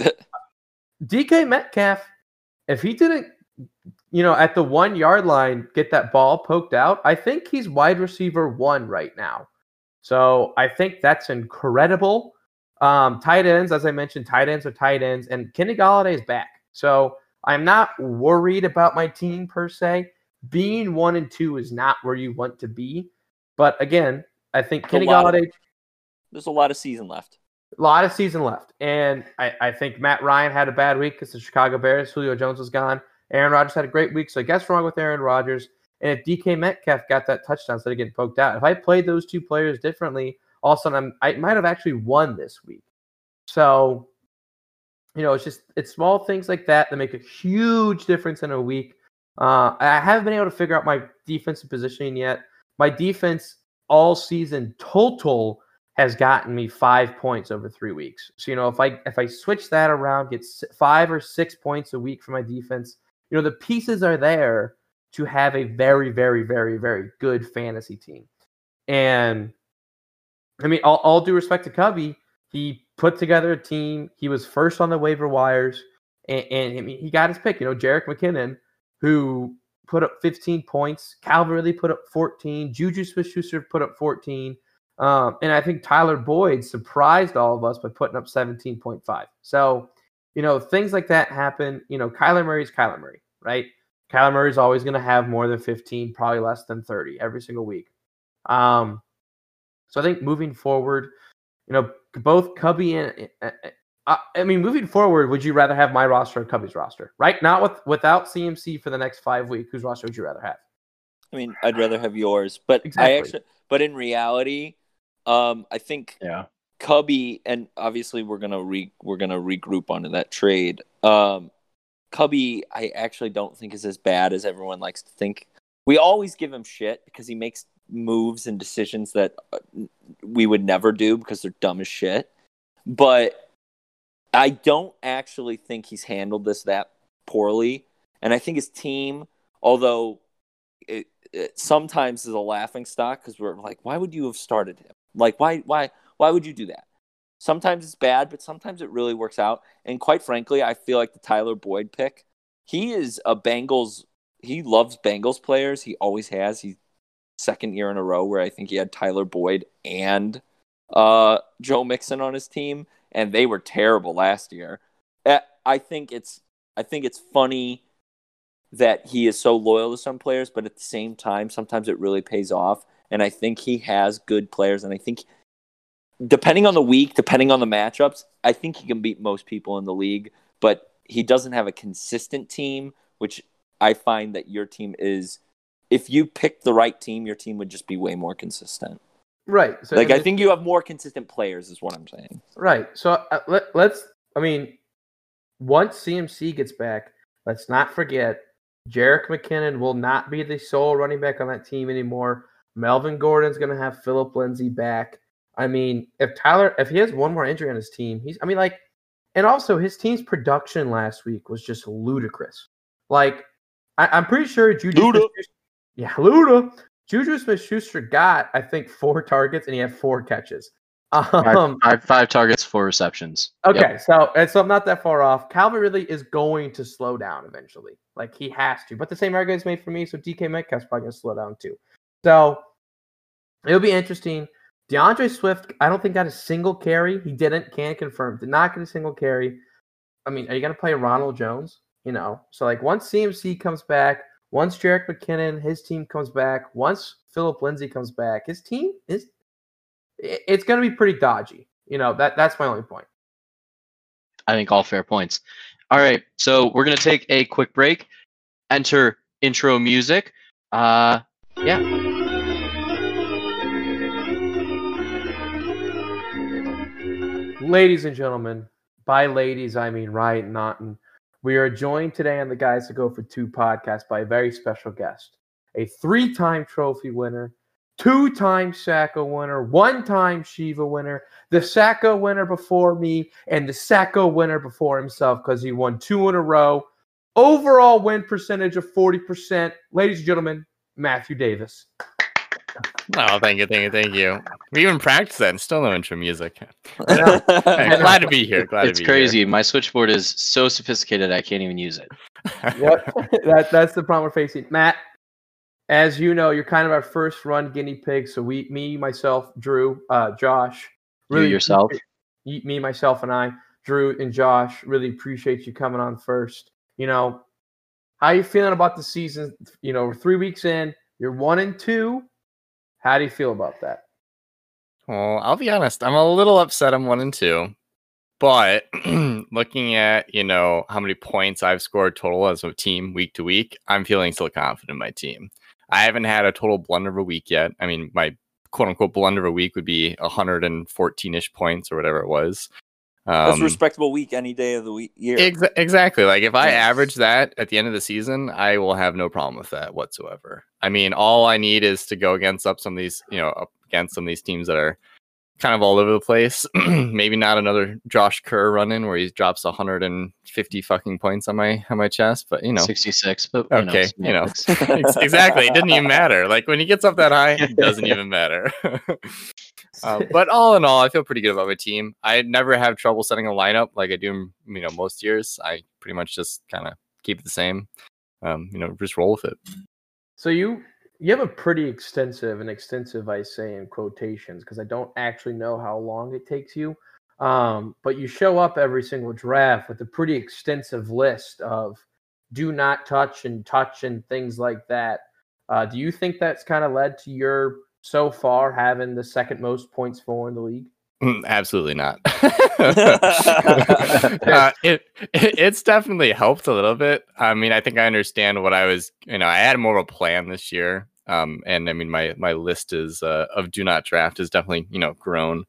(laughs) DK Metcalf, if he didn't, you know, at the one yard line get that ball poked out, I think he's wide receiver one right now. So I think that's incredible. Um, tight ends, as I mentioned, tight ends are tight ends, and Kenny Golladay is back. So I'm not worried about my team per se. Being one and two is not where you want to be. But again, I think Kenny Golladay. Of, there's a lot of season left. A lot of season left. And I, I think Matt Ryan had a bad week because the Chicago Bears, Julio Jones was gone. Aaron Rodgers had a great week. So I guess wrong with Aaron Rodgers. And if DK Metcalf got that touchdown instead of getting poked out, if I played those two players differently, all of a sudden I'm, I might have actually won this week. So you know, it's just it's small things like that that make a huge difference in a week. Uh, I haven't been able to figure out my defensive positioning yet. My defense all season total has gotten me five points over three weeks. So you know, if I if I switch that around, get five or six points a week for my defense, you know, the pieces are there to have a very, very, very, very good fantasy team. And I mean, all, all due respect to Cubby, he put together a team. He was first on the waiver wires, and, and he got his pick. You know, Jerick McKinnon, who put up 15 points. Calvin put up 14. Juju Smith-Schuster put up 14. Um, and I think Tyler Boyd surprised all of us by putting up 17.5. So, you know, things like that happen. You know, Kyler Murray's Kyler Murray, right? Kyler Murray's always going to have more than 15, probably less than 30 every single week. Um, so I think moving forward, you know, both Cubby and uh, I mean, moving forward, would you rather have my roster or Cubby's roster? Right? Not with without CMC for the next five weeks. Whose roster would you rather have? I mean, I'd rather have yours, but exactly. I actually, but in reality, um, I think yeah, Cubby and obviously we're gonna re we're gonna regroup onto that trade. Um, Cubby, I actually don't think is as bad as everyone likes to think. We always give him shit because he makes moves and decisions that uh, we would never do because they're dumb as shit. But I, don't actually think he's handled this that poorly, and I think his team, although it, it sometimes is a laughing stock because we're like, why would you have started him? Like, why, why, why would you do that? Sometimes it's bad, but sometimes it really works out. And quite frankly, I feel like the Tyler Boyd pick, he is a Bengals. He loves Bengals players. He always has. He's second year in a row where I think he had Tyler Boyd and uh, Joe Mixon on his team, and they were terrible last year. I think it's I think it's funny that he is so loyal to some players, but at the same time, sometimes it really pays off. And I think he has good players, and I think depending on the week, depending on the matchups, I think he can beat most people in the league, but he doesn't have a consistent team, which I find that your team is if you picked the right team, your team would just be way more consistent. Right. So like I think you have more consistent players is what I'm saying. Right. So uh, let, let's I mean once CMC gets back, let's not forget Jerick McKinnon will not be the sole running back on that team anymore. Melvin Gordon's going to have Philip Lindsay back. I mean, if Tyler, if he has one more injury on his team, he's, I mean, like, and also his team's production last week was just ludicrous. Like, I, am pretty sure Juju, Luda. Yeah, Luda, Juju Smith Schuster got, I think, four targets and he had four catches. Um, five, five, five targets, four receptions. Okay, yep. so and so I'm not that far off. Calvin Ridley is going to slow down eventually. Like he has to. But the same argument is made for me, so DK Metcalf's probably gonna slow down too. So it'll be interesting. D'Andre Swift, I don't think got a single carry. He didn't, can confirm. Did not get a single carry. I mean, are you going to play Ronald Jones? You know, so like once CMC comes back, once Jerick McKinnon, his team comes back, once Philip Lindsay comes back, his team is it's going to be pretty dodgy. You know, that that's my only point. I think all fair points. All right, so we're going to take a quick break. Enter intro music. Uh, yeah. Ladies and gentlemen, by ladies, I mean Ryan Naughton. We are joined today on the Guys to Go for Two podcast by a very special guest, a three time trophy winner, two time Sacko winner, one time Shiva winner, the Sacko winner before me, and the Sacko winner before himself because he won two in a row. Overall win percentage of 40%. Ladies and gentlemen, Matthew Davis. Oh, thank you, thank you, thank you. We even practiced that and still no intro music. (laughs) glad to be here. Glad it's to be crazy. Here. My switchboard is so sophisticated I can't even use it. yep, (laughs) that, that's the problem we're facing. Matt, as you know, you're kind of our first run guinea pig. So we, me, myself, Drew, uh, Josh, really you yourself, me, myself, and I, Drew and Josh, really appreciate you coming on first. You know, how you feeling about the season? You know, we're three weeks in. You're one and two how do you feel about that? Well, I'll be honest. I'm a little upset. I'm one and two, but (clears throat) looking at you know how many points I've scored total as a team week to week, I'm feeling still confident in my team. I haven't had a total blunder of a week yet. I mean, my quote unquote blunder of a week would be 114 ish points or whatever it was. Um, That's a respectable week any day of the week year. Ex- exactly. Like if I average that at the end of the season, I will have no problem with that whatsoever. I mean, all I need is to go against up some of these, you know, up against some of these teams that are kind of all over the place. (clears throat) Maybe not another Josh Kerr run in where he drops 150 fucking points on my on my chest, but you know, 66. But okay, you know, (laughs) exactly. It didn't even matter. Like when he gets up that high, it doesn't even matter. (laughs) uh, but all in all, I feel pretty good about my team. I never have trouble setting a lineup like I do, you know, most years. I pretty much just kind of keep it the same. Um, you know, just roll with it. So you you have a pretty extensive and extensive I say in quotations because I don't actually know how long it takes you. Um, but you show up every single draft with a pretty extensive list of do not touch and touch and things like that. Uh, do you think that's kind of led to your so far having the second most points for in the league? Mm, absolutely not. (laughs) (laughs) uh, it, it, it's definitely helped a little bit. I mean, I think I understand what I was. You know, I had more of a plan this year, um, and I mean, my my list is uh, of do not draft is definitely you know grown.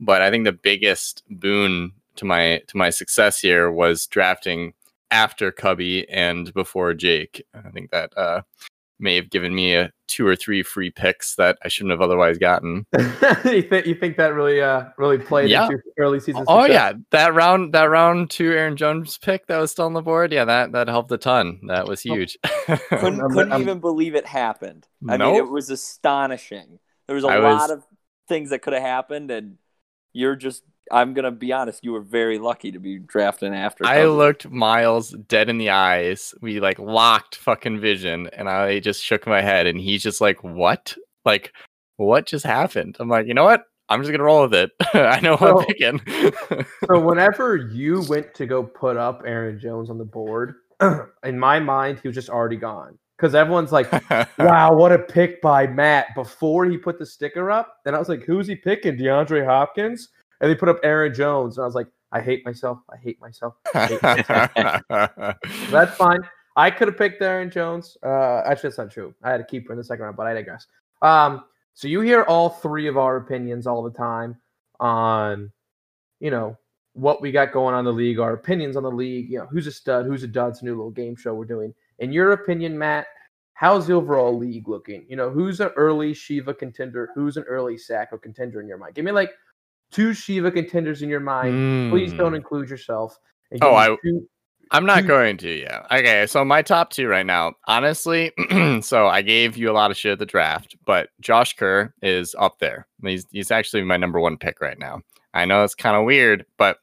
But I think the biggest boon to my to my success here was drafting after Cubby and before Jake. I think that uh, may have given me a two or three free picks that I shouldn't have otherwise gotten. (laughs) you think you think that really uh really played Yeah. into early season? Oh success? yeah, that round that round two Aaron Jones pick that was still on the board. Yeah, that that helped a ton. That was huge. couldn't, (laughs) couldn't I'm- even believe it happened. I mean, it was astonishing. There was a I lot was- of things that could have happened, and you're just. I'm gonna be honest. You were very lucky to be drafting after. I Cousins. looked Miles dead in the eyes. We like locked fucking vision, and I just shook my head, and he's just like, "What? Like, what just happened?" I'm like, "You know what? I'm just gonna roll with it. (laughs) I know who Well- I'm picking." So (laughs) whenever you went to go put up Aaron Jones on the board, (clears throat) in my mind he was just already gone because everyone's like, (laughs) "Wow, what a pick by Matt!" Before he put the sticker up, then I was like, "Who's he picking? DeAndre Hopkins?" And they put up Aaron Jones, and I was like, "I hate myself. I hate myself." I hate myself." (laughs) That's fine. I could have picked Aaron Jones. Uh, actually, that's not true. I had a keeper in the second round, but I digress. Um, so you hear all three of our opinions all the time on, you know, what we got going on in the league, our opinions on the league. You know, who's a stud, who's a dud. It's a new little game show we're doing. In your opinion, Matt, how's the overall league looking? You know, who's an early Shiva contender? Who's an early Sacko contender in your mind? Give me like two Shiva contenders in your mind. Please don't Mm. include yourself. and Oh, I- two- I'm not Hmm. going to, yeah. Okay, so my top two right now, honestly, (clears throat) so I gave you a lot of shit at the draft, but Josh Kerr is up there. He's he's actually my number one pick right now. I know it's kind of weird, but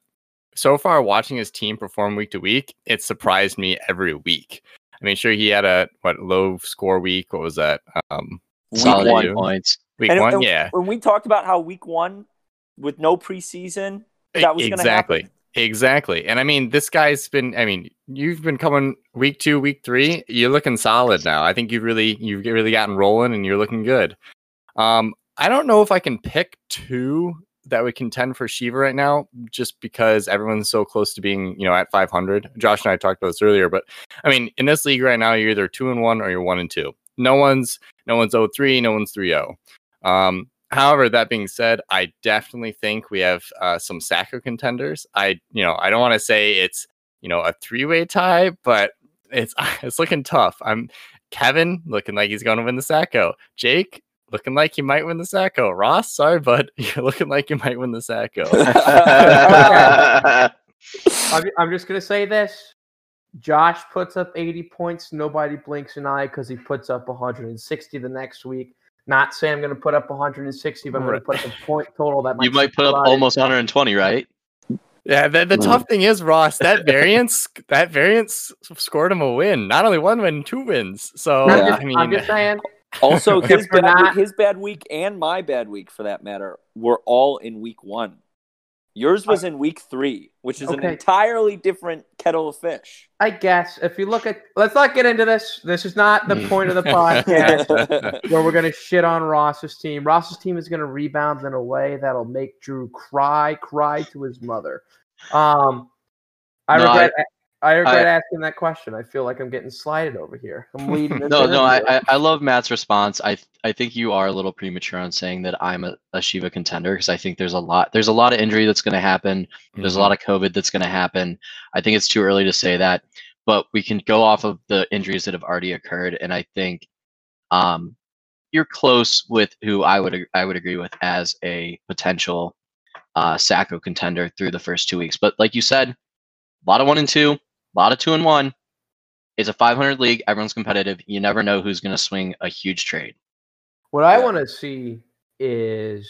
so far watching his team perform week to week, it surprised me every week. I mean, sure he had a what low score week. What was that? Um, Week one. points. week And- one, and yeah. When we talked about how week one, with no preseason, that was exactly. Exactly. And I mean, this guy's been, I mean, you've been coming week two, week three. You're looking solid now. I think you've really, you've really gotten rolling and you're looking good. Um, I don't know if I can pick two that would contend for Shiva right now, just because everyone's so close to being, you know, at 500. Josh and I talked about this earlier, but I mean, in this league right now, you're either two and one or you're one and two. No one's, no one's 0-3, no one's 3-0. Um, However, that being said, I definitely think we have uh, some Sacko contenders. I, you know, I don't want to say it's, you know, a three-way tie, but it's (laughs) it's looking tough. I'm Kevin looking like he's going to win the Sacko. Jake looking like he might win the Sacko. Ross, sorry, but (laughs) you're looking like you might win the Sacko. (laughs) I'm, I'm just gonna say this. Josh puts up 80 points. Nobody blinks an eye because he puts up 160 the next week. Not saying I'm gonna put up 160, but I'm gonna put up a point total that might you might put up almost 120, right? yeah, the, the mm. tough thing is, Ross, that (laughs) variance, that variance scored him a win. Not only one win, two wins. So I'm, just, I mean, I'm just saying. Also, (laughs) his bad, not- his bad week and my bad week, for that matter, were all in week one. Yours was in week three, which is an entirely different kettle of fish. I guess if you look at, let's not get into this. This is not the point of the (laughs) podcast (laughs) where we're gonna shit on Ross's team. Ross's team is gonna rebound in a way that'll make Drew cry, cry to his mother. Um, I No, regret. I, regret I- asking that question. I feel like I'm getting slighted over here. I'm (laughs) leading. this No, no, I. I, I love Matt's response. I I think you are a little premature on saying that I'm a, a Shiva contender because I think there's a lot there's a lot of injury that's going to happen. There's a lot of COVID that's going to happen. I think it's too early to say that, but we can go off of the injuries that have already occurred, and I think um, you're close with who I would I would agree with as a potential uh, Sacko contender through the first two weeks. But like you said, a lot of one and two, a lot of two and one. It's a 500 league. Everyone's competitive. You never know who's going to swing a huge trade. What I want to see is,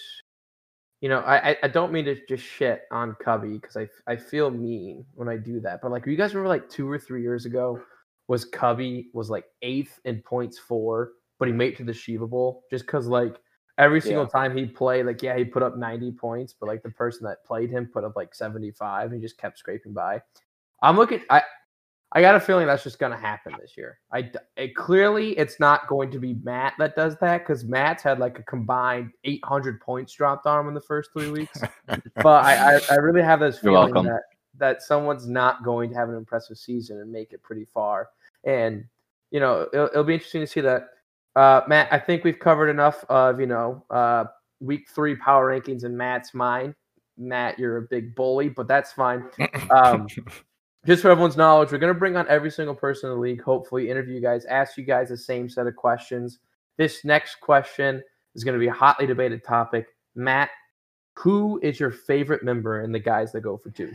you know, I, I- I don't mean to just shit on Cubby because I, I feel mean when I do that. But like, you guys remember like two or three years ago, was Cubby was like eighth in points for, but he made it to the Shiva Bowl just because like every single time he played, like yeah, he put up 90 points, but like the person that played him put up like 75 and he just kept scraping by. I'm looking. I I got a feeling that's just going to happen this year. I it, clearly it's not going to be Matt that does that because Matt's had like a combined 800 points dropped on him in the first three weeks. (laughs) but I, I I really have this feeling that that someone's not going to have an impressive season and make it pretty far. And you know it'll, it'll be interesting to see that. Uh, Matt, I think we've covered enough of you know uh, week three power rankings in Matt's mind. Matt, you're a big bully, but that's fine. (laughs) Um, just for everyone's knowledge, we're gonna bring on every single person in the league. Hopefully, interview you guys, ask you guys the same set of questions. This next question is gonna be a hotly debated topic. Matt, who is your favorite member in the guys that go for two?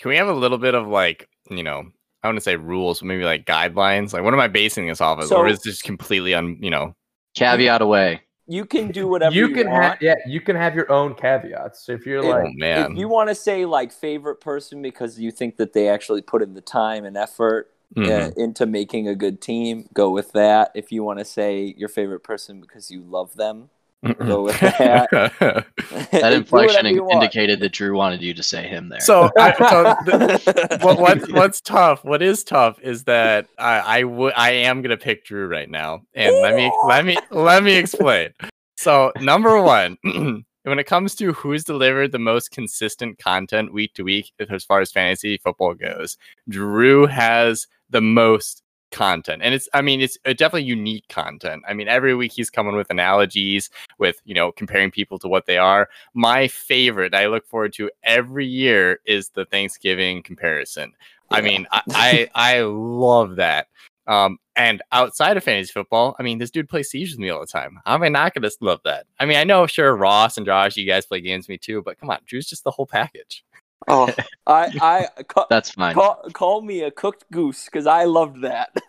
Can we have a little bit of like, you know, I want to say rules, maybe like guidelines? Like, what am I basing this off of? So- or is this completely on, you know? Caveat away. You can do (laughs) whatever you you, can want. have yeah, you can have your own caveats. If you're If- Oh like man. If you want to say like favorite person because you think that they actually put in the time and effort Mhm. uh, into making a good team, go with that. If you want to say your favorite person because you love them, go with (laughs) that. (laughs) That inflection indicated that Drew wanted you to say him there. so, (laughs) I, so the, what, what's what's tough? What is tough is that I I I am gonna pick Drew right now, and let me let me let me explain. So number one, (clears throat) when it comes to who's delivered the most consistent content week to week as far as fantasy football goes, Drew has the most content and it's i mean it's definitely unique content i mean every week he's coming with analogies with you know comparing people to what they are my favorite I look forward to every year is the Thanksgiving comparison. I mean, I, (laughs) I I love that. Um, and outside of fantasy football, I mean, this dude plays Siege with me all the time. How am I not gonna love that? I mean, I know, sure, Ross and Josh, you guys play games with me too, but come on, Drew's just the whole package. Oh, (laughs) I I ca- That's fine. call, call me a cooked goose because I loved that. (laughs)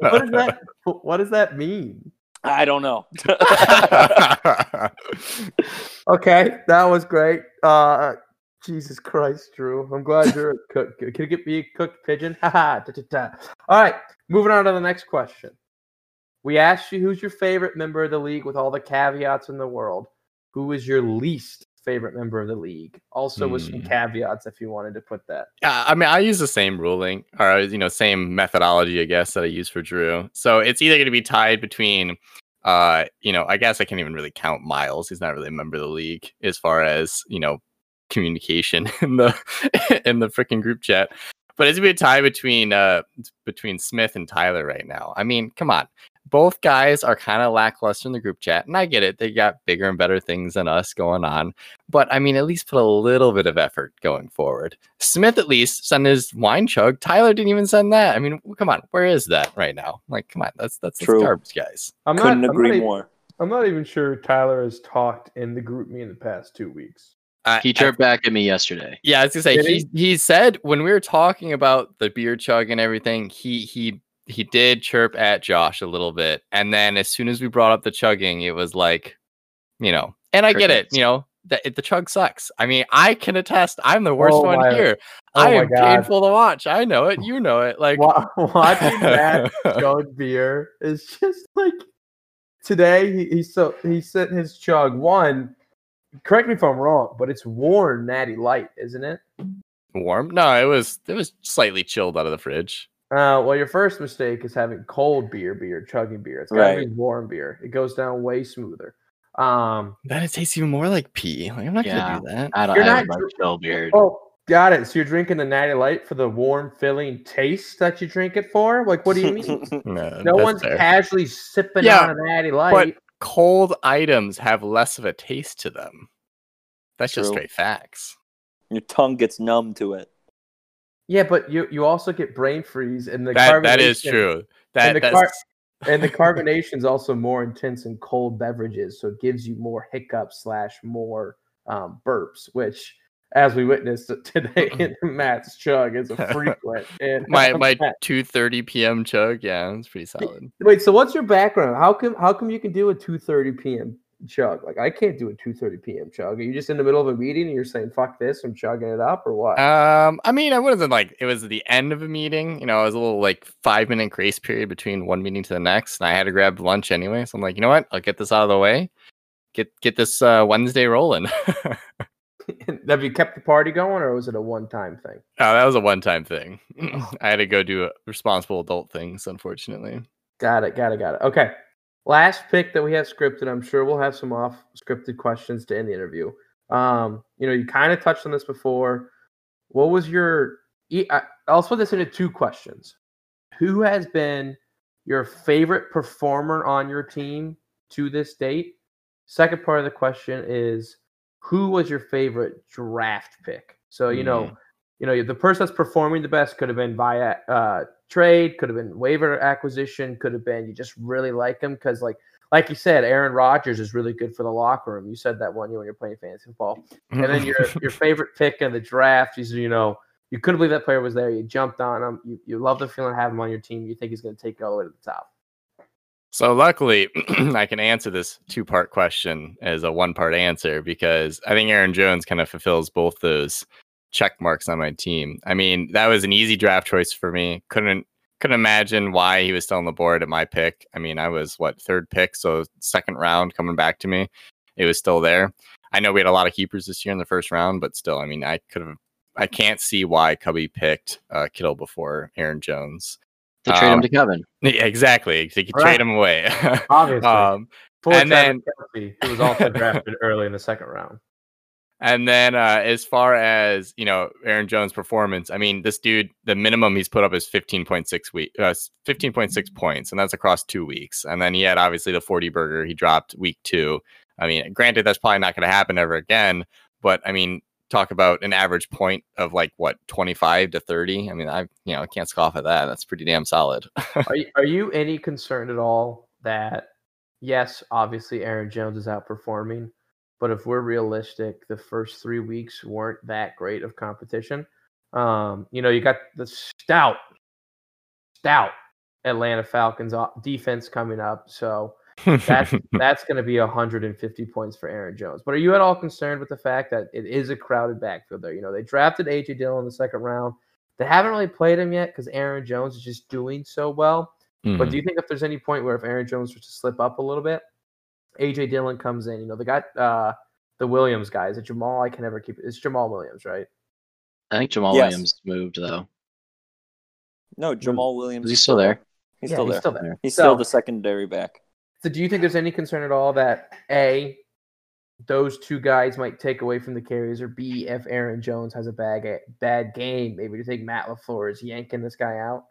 what does that what does that mean? I don't know. (laughs) Okay, that was great. Uh Jesus Christ, Drew. I'm glad you're a cook. Can it get me a cooked pigeon? Haha. All right, moving on to the next question. We asked you who's your favorite member of the league with all the caveats in the world. Who is your least favorite member of the league? Also with some Hmm. caveats if you wanted to put that. Yeah, I mean, I use the same ruling or you know, same methodology, I guess, that I use for Drew. So it's either going to be tied between, uh, you know, I guess I can't even really count Miles. He's not really a member of the league as far as you know communication (laughs) in the (laughs) in the freaking group chat. But it's a tie between uh between Smith and Tyler right now. I mean, come on. Both guys are kind of lackluster in the group chat, and I get it. They got bigger and better things than us going on. But I mean, at least put a little bit of effort going forward. Smith at least sent his wine chug. Tyler didn't even send that. I mean, come on, where is that right now? Like, come on, that's that's, that's garbage, guys. I'm Couldn't not, agree I'm not, more. I'm not even sure Tyler has talked in the GroupMe in the past two weeks. I- He I- chirped back at me yesterday. yeah, I was gonna say Did he he said when we were talking about the beer chug and everything, he he he did chirp at Josh a little bit, and then as soon as we brought up the chugging, it was like, you know, and I get it, you know. The, the chug sucks. I mean, I can attest. I'm the worst Oh one my- here. oh I am God. painful to watch. I know it. You know it. Like (laughs) Watching that (laughs) chug beer is just like today. He, he so he sent his chug one. Correct me if I'm wrong, but it's warm natty light, isn't it? warm. No, it was it was slightly chilled out of the fridge. Uh, well, your first mistake is having cold beer, beer, chugging beer. It's gotta be warm beer. It goes down way smoother. Um, Then it tastes even more like pee. Like I'm not Yeah. gonna do that. I don't You're I not like chill beard. oh, got it. So you're drinking the natty light for the warm, filling taste that you drink it for? Like, what do you mean? (laughs) No, no one's fair. casually sipping Yeah, on a natty light. But cold items have less of a taste to them. That's just straight facts. Your tongue gets numb to it. Yeah, but you you also get brain freeze, and the That that is true. That the car- and the (laughs) carbonation is also more intense in cold beverages, so it gives you more hiccups slash more um, burps, which, as we witnessed (laughs) today (laughs) in Matt's chug, is a frequent. And my my two thirty p.m. chug. Yeah, it's pretty solid. wait, so what's your background? How come how come you can do a two thirty p.m. chug? Like I can't do a two thirty p.m. chug. Are you just in the middle of a meeting and you're saying fuck this, I'm chugging it up, or what? Um, I mean, I wasn't like it was the end of a meeting. You know, it was a little like five minute grace period between one meeting to the next, and I had to grab lunch anyway. So I'm like, you know what? I'll get this out of the way. Get get this uh, Wednesday rolling. oh, (laughs) (laughs) Have you kept the party going, or was it a one time thing? Oh, that was a one time thing. (laughs) I had to go do responsible adult things, unfortunately. Got it. Got it. Got it. Okay. Last pick that we have scripted. I'm sure we'll have some off scripted questions to end the interview. Um, you know, you kind of touched on this before. What was your? I'll split this into two questions. Who has been your favorite performer on your team to this date? Second part of the question is who was your favorite draft pick? So you know, you know, the person that's performing the best could have been via uh, trade, could have been waiver acquisition, could have been you just really like them because, like, like you said, Aaron Rodgers is really good for the locker room. You said that one year when you're playing fantasy football, and then your your (laughs) favorite pick in the draft is you know you couldn't believe that player was there. You jumped on him. You you love the feeling of having him on your team. You think he's going to take you all the way to the top. So luckily, (clears throat) I can answer this two-part question as a one-part answer because I think Aaron Jones kind of fulfills both those check marks on my team. I mean, that was an easy draft choice for me. Couldn't couldn't imagine why he was still on the board at my pick. I mean, I was what third pick, so second round coming back to me, it was still there. I know we had a lot of keepers this year in the first round, but still, I mean, I could have. I can't see why Cubby picked uh, Kittle before Aaron Jones. To trade him Um, to Kevin. (laughs) Yeah, exactly. They could Right. trade him away. (laughs) Obviously, um, and Travis then- Kelce, who was also (laughs) drafted early in the second round. And then uh, as far as you know, Aaron Jones' performance, I mean, this dude, the minimum he's put up is fifteen point six week, uh, fifteen point six points, and that's across two weeks. And then he had obviously the forty burger he dropped week two. I mean, granted, that's probably not going to happen ever again, but I mean, talk about an average point of like what twenty five to thirty. I mean, I you know I can't scoff at that. That's pretty damn solid. Are you, (laughs) are you any concerned at all that yes, obviously Aaron Jones is outperforming, but if we're realistic, the first three weeks weren't that great of competition. Um, you know, you got the stout, stout Atlanta Falcons defense coming up, so that's (laughs) that's going to be 150 points for Aaron Jones. But are you at all concerned with the fact that it is a crowded backfield there? You know, they drafted AJ Dillon in the second round. They haven't really played him yet because Aaron Jones is just doing so well. But Mhm. do you think if there's any point where if Aaron Jones were to slip up a little bit, AJ Dillon comes in? You know, they got uh, the Williams guys. It's Jamaal. I can never keep it. It's Jamaal Williams, right? I think Jamaal Yes. Williams moved though. No, Jamaal Williams. Is he still there? He's Yeah, still he's there. still there. He's So- still the secondary back. So do you think there's any concern at all that A, those two guys might take away from the carries, or B, if Aaron Jones has a bad bad game, maybe you think Matt LaFleur is yanking this guy out?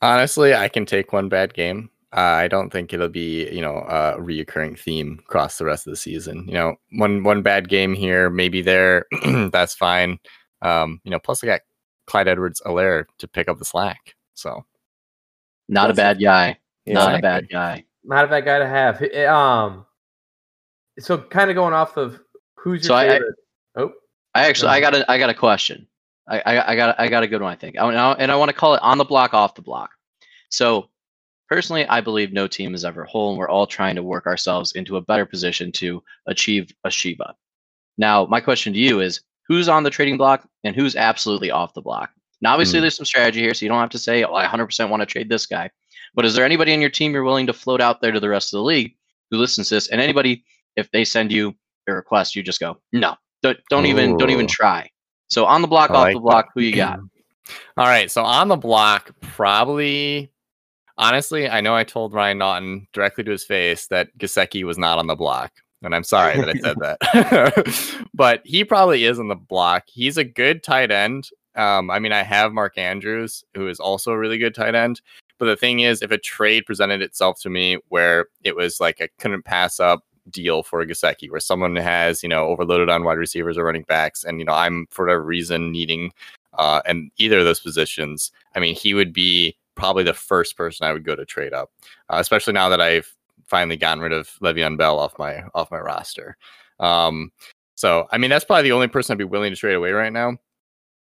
Honestly, I can take one bad game. Uh, I don't think it'll be, you know, a reoccurring theme across the rest of the season. You know, one one bad game here, maybe there, (clears throat) that's fine. Um, you know, plus I got Clyde Edwards-Helaire to pick up the slack. So Not a That's- bad guy. Not a bad guy. Not a bad guy to have. Um, so kind of going off of who's your So I- I- favorite? oh, I actually, I got a, I got a question. I, I, I got, I got a good one. I think, I, and I- and I want to call it on the block, off the block. So, personally, I believe no team is ever whole, and we're all trying to work ourselves into a better position to achieve a Shiva. Now, my question to you is: Who's on the trading block, and who's absolutely off the block? Now, obviously, Hmm. there's some strategy here, so you don't have to say, "Oh, I 100% want to trade this guy." But is there anybody on your team you're willing to float out there to the rest of the league who listens to this? And anybody, if they send you a request, you just go, "No, don't, don't even, don't even try." So on the block, I off like the block, who you got? (clears throat) All right, so on the block, probably. Honestly, I know I told Ryan Naughton directly to his face that Gesicki was not on the block, and I'm sorry that I (laughs) said that. (laughs) but he probably is on the block. He's a good tight end. Um, I mean, I have Mark Andrews, who is also a really good tight end. But the thing is, if a trade presented itself to me where it was like I couldn't pass up deal for Gesicki, where someone has you know overloaded on wide receivers or running backs, and you know I'm for whatever reason needing uh, and either of those positions, I mean, he would be probably the first person I would go to trade up, uh, especially now that I've finally gotten rid of Le'Veon Bell off my off my roster. Um, so, I mean, that's probably the only person I'd be willing to trade away right now.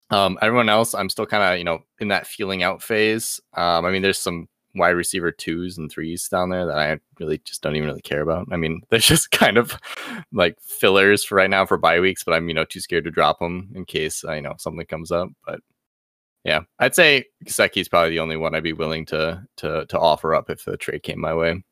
Um, everyone else, I'm still kind of you know in that feeling out phase. Um, I mean, there's some wide receiver twos and threes down there that I really just don't even really care about. I mean, (laughs) they're just kind of like fillers for right now for bye weeks, but I'm you know too scared to drop them in case uh, you know something comes up. But yeah, I'd say Gesicki's probably the only one I'd be willing to to to offer up if the trade came my way.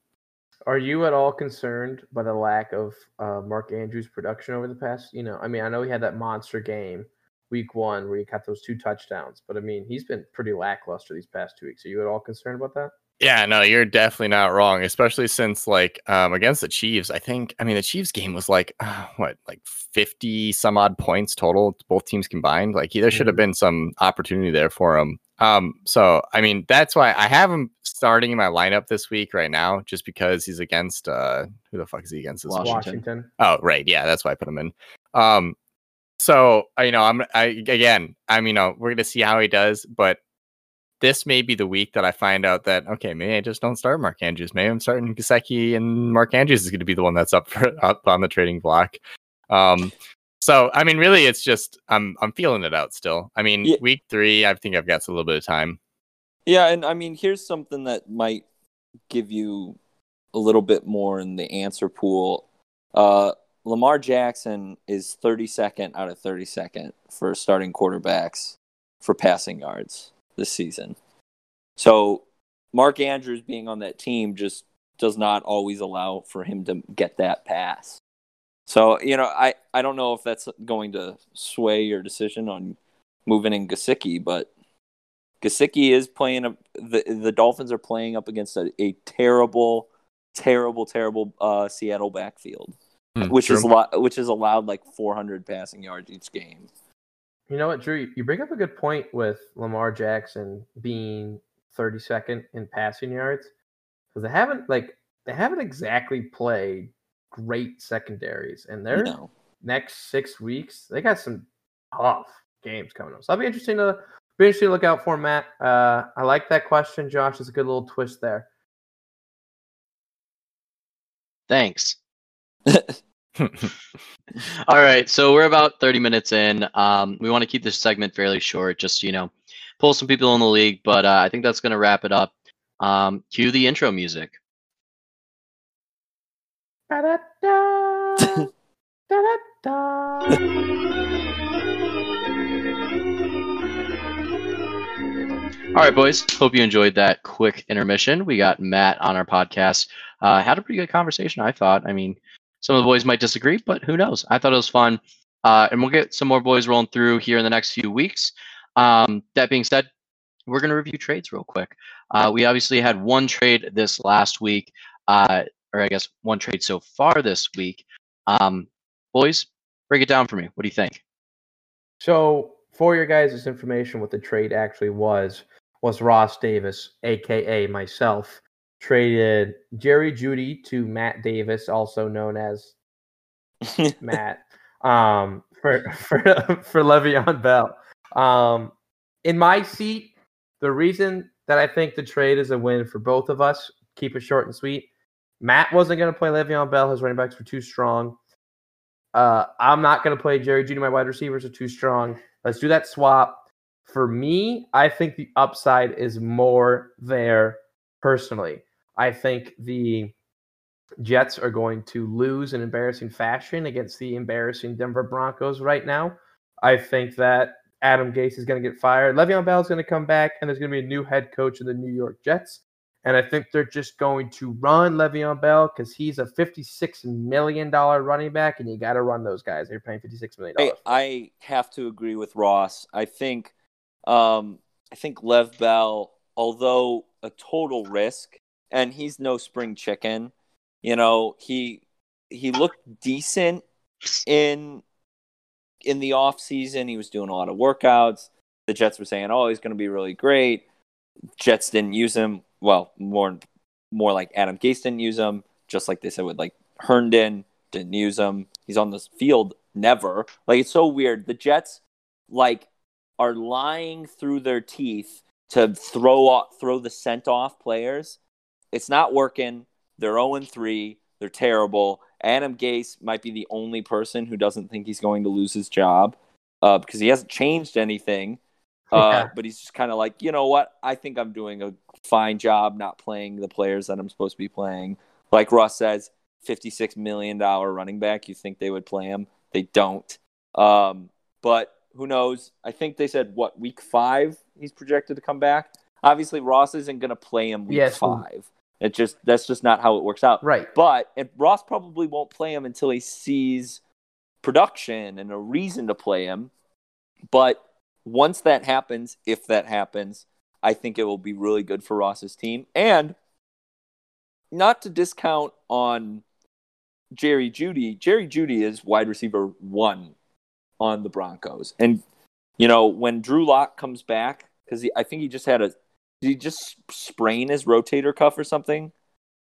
Are you at all concerned by the lack of uh, Mark Andrews' production over the past? You know, I mean, I know he had that monster game week one where he got those two touchdowns, but I mean, he's been pretty lackluster these past two weeks. Are you at all concerned about that? Yeah, no, you're definitely not wrong, especially since like um against the Chiefs, I think I mean the Chiefs game was like uh, what, like 50 some odd points total both teams combined. Like there should have Mhm. been some opportunity there for him. Um so I mean that's why I have him starting in my lineup this week right now just because he's against uh who the fuck is he against this? Washington. Washington. Oh, right. Yeah, that's why I put him in. Um, So I you know I'm I again I'm you know we're gonna see how he does, but this may be the week that I find out that okay maybe I just don't start Mark Andrews. Maybe I'm starting Gesicki and Mark Andrews is going to be the one that's up for (laughs) up on the trading block. Um, so I mean really it's just I'm I'm feeling it out still. I mean Yeah. week three I think I've got a little bit of time. Yeah, and I mean, here's something that might give you a little bit more in the answer pool. Uh, Lamar Jackson is 32nd out of 32nd for starting quarterbacks for passing yards this season. So Mark Andrews being on that team just does not always allow for him to get that pass. So, you know, I, I don't know if that's going to sway your decision on moving in Gesicki, but Gesicki is playing a, the the Dolphins are playing up against a, a terrible, terrible, terrible uh, Seattle backfield, Hmm, which is lo- which is allowed like 400 passing yards each game. You know what, Drew? You bring up a good point with Lamar Jackson being 32nd in passing yards because they haven't like they haven't exactly played great secondaries, and their No. next six weeks they got some tough games coming up. So that'll be interesting to be interesting to look out for, Matt. Uh, I like that question, Josh. It's a good little twist there. Thanks. (laughs) (laughs) All right, so we're about 30 minutes in. Um, we want to keep this segment fairly short, just you know, pull some people in the league. But uh, I think that's going to wrap it up. Um, cue the intro music. Da-da-da. (laughs) All right, boys. Hope you enjoyed that quick intermission. We got Matt on our podcast. Uh, had a pretty good conversation, I thought. I mean, some of the boys might disagree, but who knows? I thought it was fun. Uh, and we'll get some more boys rolling through here in the next few weeks. Um, that being said, we're going to review trades real quick. Uh, we obviously had one trade this last week, uh, or I guess one trade so far this week. Um, boys, break it down for me. What do you think? So, for your guys' information, what the trade actually was was Ross Davis, aka myself, traded Jerry Jeudy to Matt Davis, also known as (laughs) Matt, um, for (laughs) for for Le'Veon Bell. Um, in my seat, the reason that I think the trade is a win for both of us, keep it short and sweet. Matt wasn't going to play Le'Veon Bell; his running backs were too strong. Uh, I'm not going to play Jerry Jeudy. My wide receivers are too strong. Let's do that swap. For me, I think the upside is more there personally. I think the Jets are going to lose in embarrassing fashion against the embarrassing Denver Broncos right now. I think that Adam Gase is going to get fired. Le'Veon Bell is going to come back, and there's going to be a new head coach of the New York Jets. And I think they're just going to run Le'Veon Bell because he's a $56 million running back, and you got to run those guys. They're paying $56 million. I. I have to agree with Ross. I think, um, I think Lev Bell, although a total risk, and he's no spring chicken, you know, he he looked decent in in the off season. He was doing a lot of workouts. The Jets were saying, "Oh, he's going to be really great." Jets didn't use him. Well, more more like Adam Gase didn't use him, just like they said with like Herndon didn't use him. He's on this field never. Like it's so weird. The Jets like are lying through their teeth to throw off, throw the scent off players. It's not working. They're 0 3. They're terrible. Adam Gase might be the only person who doesn't think he's going to lose his job uh, because he hasn't changed anything. Uh, Yeah. But he's just kind of like, you know what? I think I'm doing a fine job not playing the players that I'm supposed to be playing. Like Russ says, $56 million running back. You think they would play him? They don't. Um, but who knows? I think they said, what, week five he's projected to come back? Obviously, Ross isn't going to play him week Yes. five. It just that's just not how it works out. Right. But and Ross probably won't play him until he sees production and a reason to play him. But once that happens, if that happens, I think it will be really good for Ross's team. And not to discount on Jerry Jeudy, Jerry Jeudy is wide receiver one on the Broncos. And, you know, when Drew Lock comes back, because I think he just had a, did he just sprain his rotator cuff or something?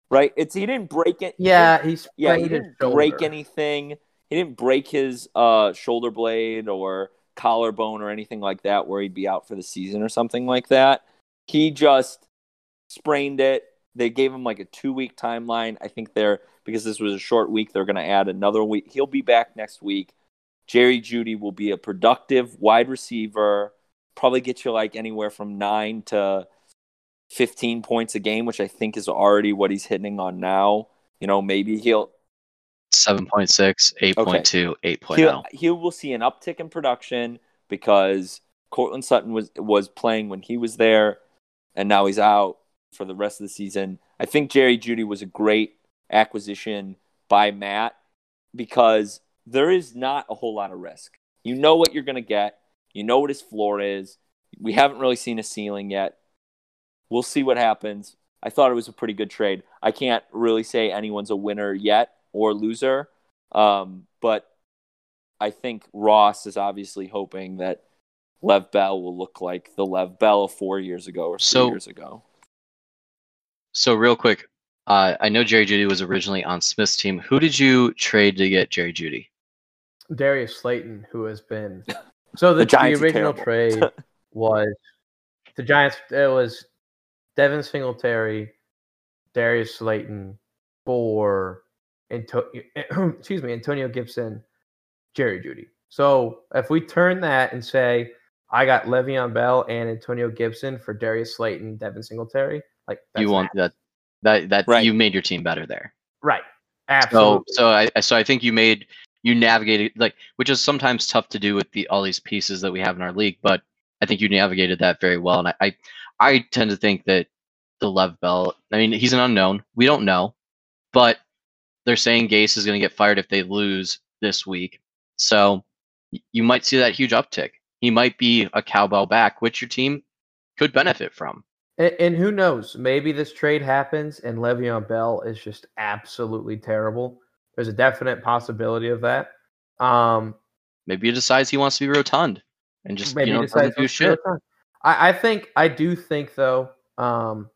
Right? It's he didn't break it. he Yeah, he's yeah, he didn't break anything. he didn't break his uh, shoulder blade or collarbone or anything like that where he'd be out for the season or something like that. He just sprained it. They gave him like a two week timeline. I think they're because this was a short week, they're going to add another week. He'll be back next week. Jerry Jeudy will be a productive wide receiver, probably get you like anywhere from nine to 15 points a game, which I think is already what he's hitting on now. You know, maybe he'll 7.6, 8.2, 8.0. he'll, oh. he will see an uptick in production because Courtland Sutton was was playing when he was there, and now he's out for the rest of the season. I think Jerry Jeudy was a great acquisition by Matt because there is not a whole lot of risk. You know what you're going to get. You know what his floor is. We haven't really seen a ceiling yet. We'll see what happens. I thought it was a pretty good trade. I can't really say anyone's a winner yet or loser, um, but I think Ross is obviously hoping that Lev Bell will look like the Lev Bell of four years ago or three So- years ago. So real quick, uh, I know Jerry Jeudy was originally on Smith's team. Who did you trade to get Jerry Jeudy? Darius Slayton, who has been (laughs) so the, The the, original trade (laughs) was the Giants. It was Devin Singletary, Darius Slayton for Anto- (clears throat) excuse me Antonio Gibson, Jerry Jeudy. So if we turn that and say I got Le'Veon Bell and Antonio Gibson for Darius Slayton, Devin Singletary, like that's you want that that that Right. you made your team better there. right? Absolutely. so I I- so I think you made you navigated like which is sometimes tough to do with the all these pieces that we have in our league, but I think you navigated that very well. And I I, I tend to think that the Lev Bell. I mean, he's an unknown. We don't know, but they're saying Gase is going to get fired if they lose this week. So you might see that huge uptick. He might be a cowbell back, which your team could benefit from. And, and who knows? Maybe this trade happens and Le'Veon Bell is just absolutely terrible. There's a definite possibility of that. Um, Maybe he decides he wants to be rotund and just you know doesn't do shit. on. I, I think I do think though. Um,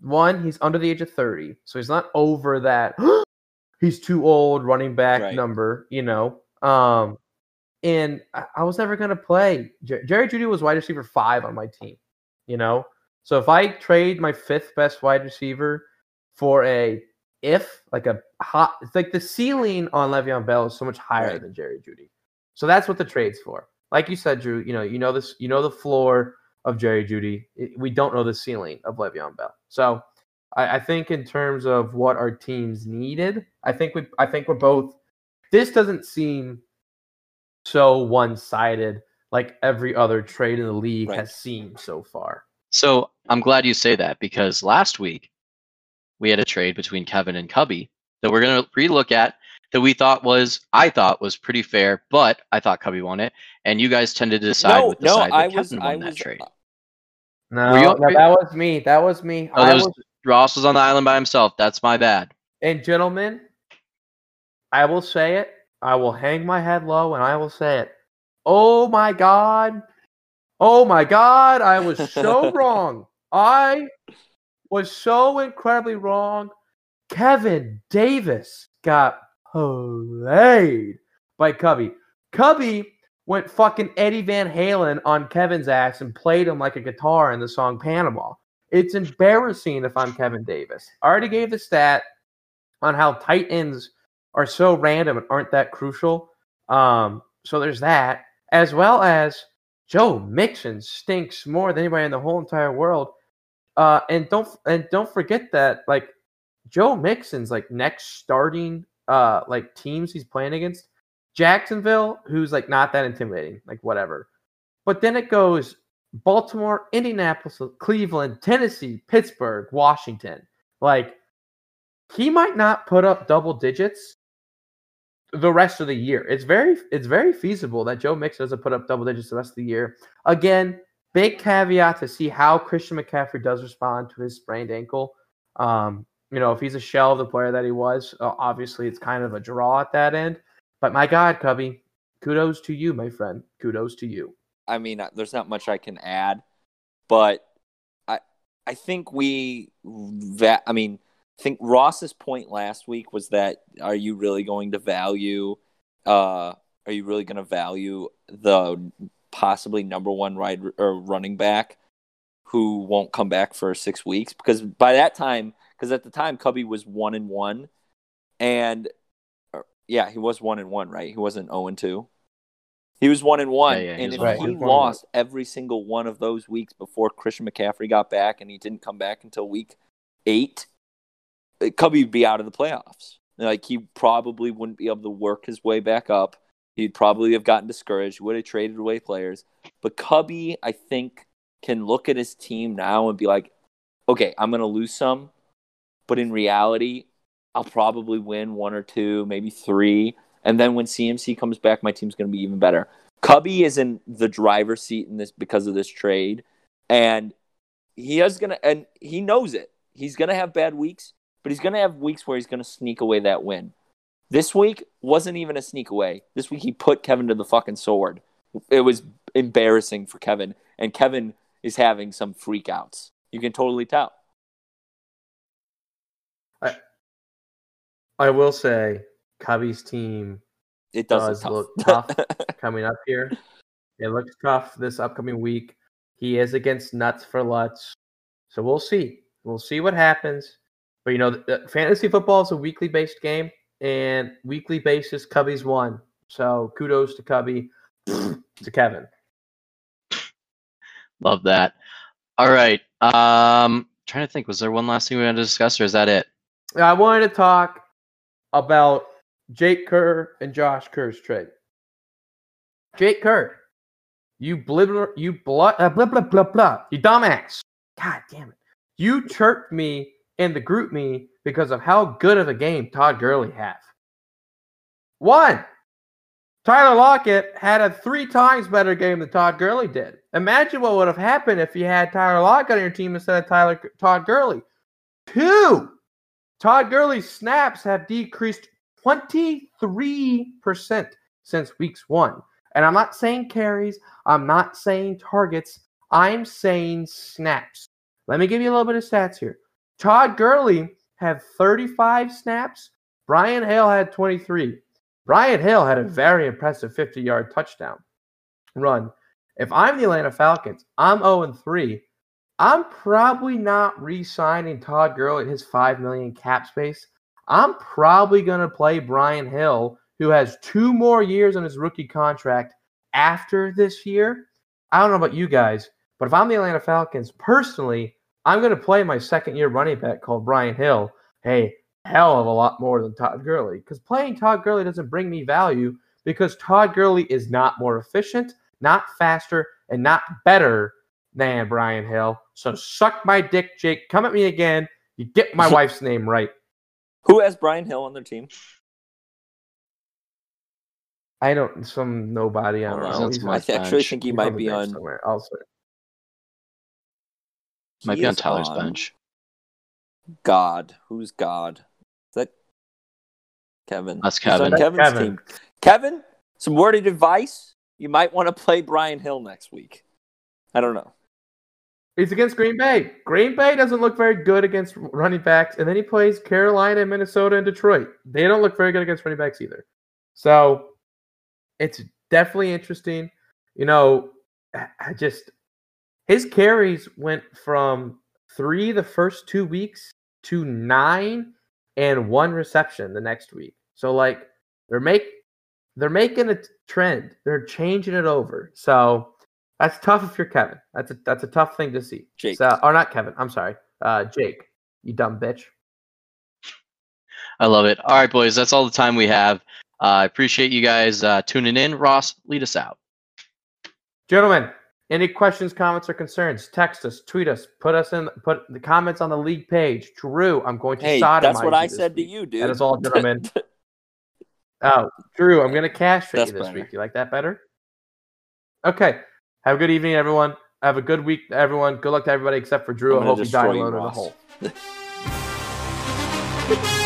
one, he's under the age of thirty, so he's not over that. (gasps) he's too old running back Right. number, you know. Um, and I, I was never gonna play. Jer- Jerry Jeudy was wide receiver five on my team, you know. So if I trade my fifth best wide receiver for a if like a hot, it's like the ceiling on Le'Veon Bell is so much higher Right. than Jerry Jeudy. So that's what the trade's for. Like you said, Drew, you know, you know this, you know the floor of Jerry Jeudy. We don't know the ceiling of Le'Veon Bell. So I, I think in terms of what our teams needed, I think we, I think we're both. This doesn't seem so one-sided like every other trade in the league Right. has seemed so far. So I'm glad you say that because last week we had a trade between Kevin and Cubby that we're gonna relook at that we thought was I thought was pretty fair, but I thought Cubby won it, and you guys tended to decide no, with the no, side that I Kevin was, won I that was, uh, trade. No, no, that was me. That was me. Oh, I that was, was, Ross was on the island by himself. That's my bad. and gentlemen, I will say it. I will hang my head low and I will say it. Oh my god. Oh my god, I was so (laughs) wrong. I was so incredibly wrong. Kevin Davis got played by Cubby. Cubby went fucking Eddie Van Halen on Kevin's ass and played him like a guitar in the song Panama. It's embarrassing if I'm Kevin Davis. I already gave the stat on how tight ends are so random and aren't that crucial. Um, so there's that, as well as Joe Mixon stinks more than anybody in the whole entire world. Uh, and don't and don't forget that like Joe Mixon's like next starting uh like teams he's playing against Jacksonville, who's like not that intimidating, like whatever. But then it goes Baltimore, Indianapolis, Cleveland, Tennessee, Pittsburgh, Washington. Like he might not put up double digits the rest of the year. It's very it's very feasible that Joe Mixon doesn't put up double digits the rest of the year. Again, big caveat to see how Christian McCaffrey does respond to his sprained ankle. Um, you know, if he's a shell of the player that he was, uh, obviously it's kind of a draw at that end. But my God, Cubby, kudos to you, my friend. Kudos to you. I mean, uh, there's not much I can add, but I I think we that I mean, I think Ross's point last week was that are you really going to value uh, are you really going to value the possibly number one ride or running back who won't come back for six weeks? Because by that time, because at the time Cubby was one and one, and or- yeah, he was one and one, right? He wasn't zero and two. He was one and one, Yeah, yeah, and if one he one. He was one lost every single one of those weeks before Christian McCaffrey got back, and he didn't come back until week eight, uh, Cubby would be out of the playoffs. Like he probably wouldn't be able to work his way back up. He'd probably have gotten discouraged. Would have traded away players. But Cubby, I think, can look at his team now and be like, "Okay, I'm going to lose some, but in reality, I'll probably win one or two, maybe three. And then when CMC comes back, my team's going to be even better." Cubby is in the driver's seat in this because of this trade, and he is gonna, and he knows it. He's gonna have bad weeks, but he's gonna have weeks where he's gonna sneak away that win. This week wasn't even a sneak away. This week he put Kevin to the fucking sword. It was embarrassing for Kevin, and Kevin is having some freakouts. You can totally tell. I will say, Cubby's team It does, Does look look (laughs) tough. coming up here. It looks tough this upcoming week. He is against Nuts for Lutz. So we'll see. We'll see what happens. But you know, the, the fantasy football is a weekly based game, and weekly basis, Cubby's won. So kudos to Cubby, (sniffs) to Kevin. Love that. All right. Um, trying to think. Was there one last thing we wanted to discuss, or is that it? I wanted to talk about Jake Kerr and Josh Kerr's trade. Jake Kerr, you blibber, you blah, uh, blah blah blah blah, you dumbass. God damn it! You chirped me in the GroupMe because of how good of a game Todd Gurley had. One, Tyler Lockett had a three times better game than Todd Gurley did. Imagine what would have happened if you had Tyler Lockett on your team instead of Tyler Todd Gurley. Two, Todd Gurley's snaps have decreased 23% since weeks one. And I'm not saying carries, I'm not saying targets, I'm saying snaps. Let me give you a little bit of stats here. Todd Gurley had 35 snaps, Brian Hill had 23. Brian Hill had a hmm. very impressive 50 yard touchdown run. If I'm the Atlanta Falcons, I'm 0 3. I'm probably not re-signing Todd Gurley at his five million cap space. I'm probably going to play Brian Hill, who has two more years on his rookie contract after this year. I don't know about you guys, but if I'm the Atlanta Falcons, personally, I'm going to play my second year running back called Brian Hill. Hey, hell of a lot more than Todd Gurley because playing Todd Gurley doesn't bring me value because Todd Gurley is not more efficient, not faster, and not better than Brian Hill. So suck my dick, Jake. Come at me again. You get my (laughs) wife's name right. Who has Brian Hill on their team? I don't some nobody. I oh, don't Hold know. on. He's- Sounds I actually bench. think he he's might be on. somewhere. Also, Might he be on Tyler's on bench. God, who's God? Is that Kevin? That's He's on Kevin. That's Kevin's Kevin. team. Kevin, some worded advice. You might want to play Brian Hill next week. I don't know. He's against Green Bay. Green Bay doesn't look very good against running backs, and then he plays Carolina, Minnesota, and Detroit. They don't look very good against running backs either. So it's definitely interesting. You know, I just his carries went from three the first two weeks to nine and one reception the next week. So like they're make they're making a trend. They're changing it over. So that's tough if you're Kevin. That's a that's a tough thing to see. Jake. So, or not Kevin. I'm sorry. Uh, Jake. You dumb bitch. I love it. All right, boys, that's all the time we have. Uh, I appreciate you guys uh, tuning in. Ross, lead us out. Gentlemen, any questions, comments, or concerns? Text us, tweet us, put us in, put the comments on the league page. Drew, I'm going to Hey, sodomize that's what you I this said to you, dude. That is all, gentlemen. (laughs) Oh, Drew, I'm going to cash That's you this better. week. You like that better? Okay. Have a good evening, everyone. Have a good week, everyone. Good luck to everybody except for Drew. I hope you die destroy you, alone in a hole. (laughs)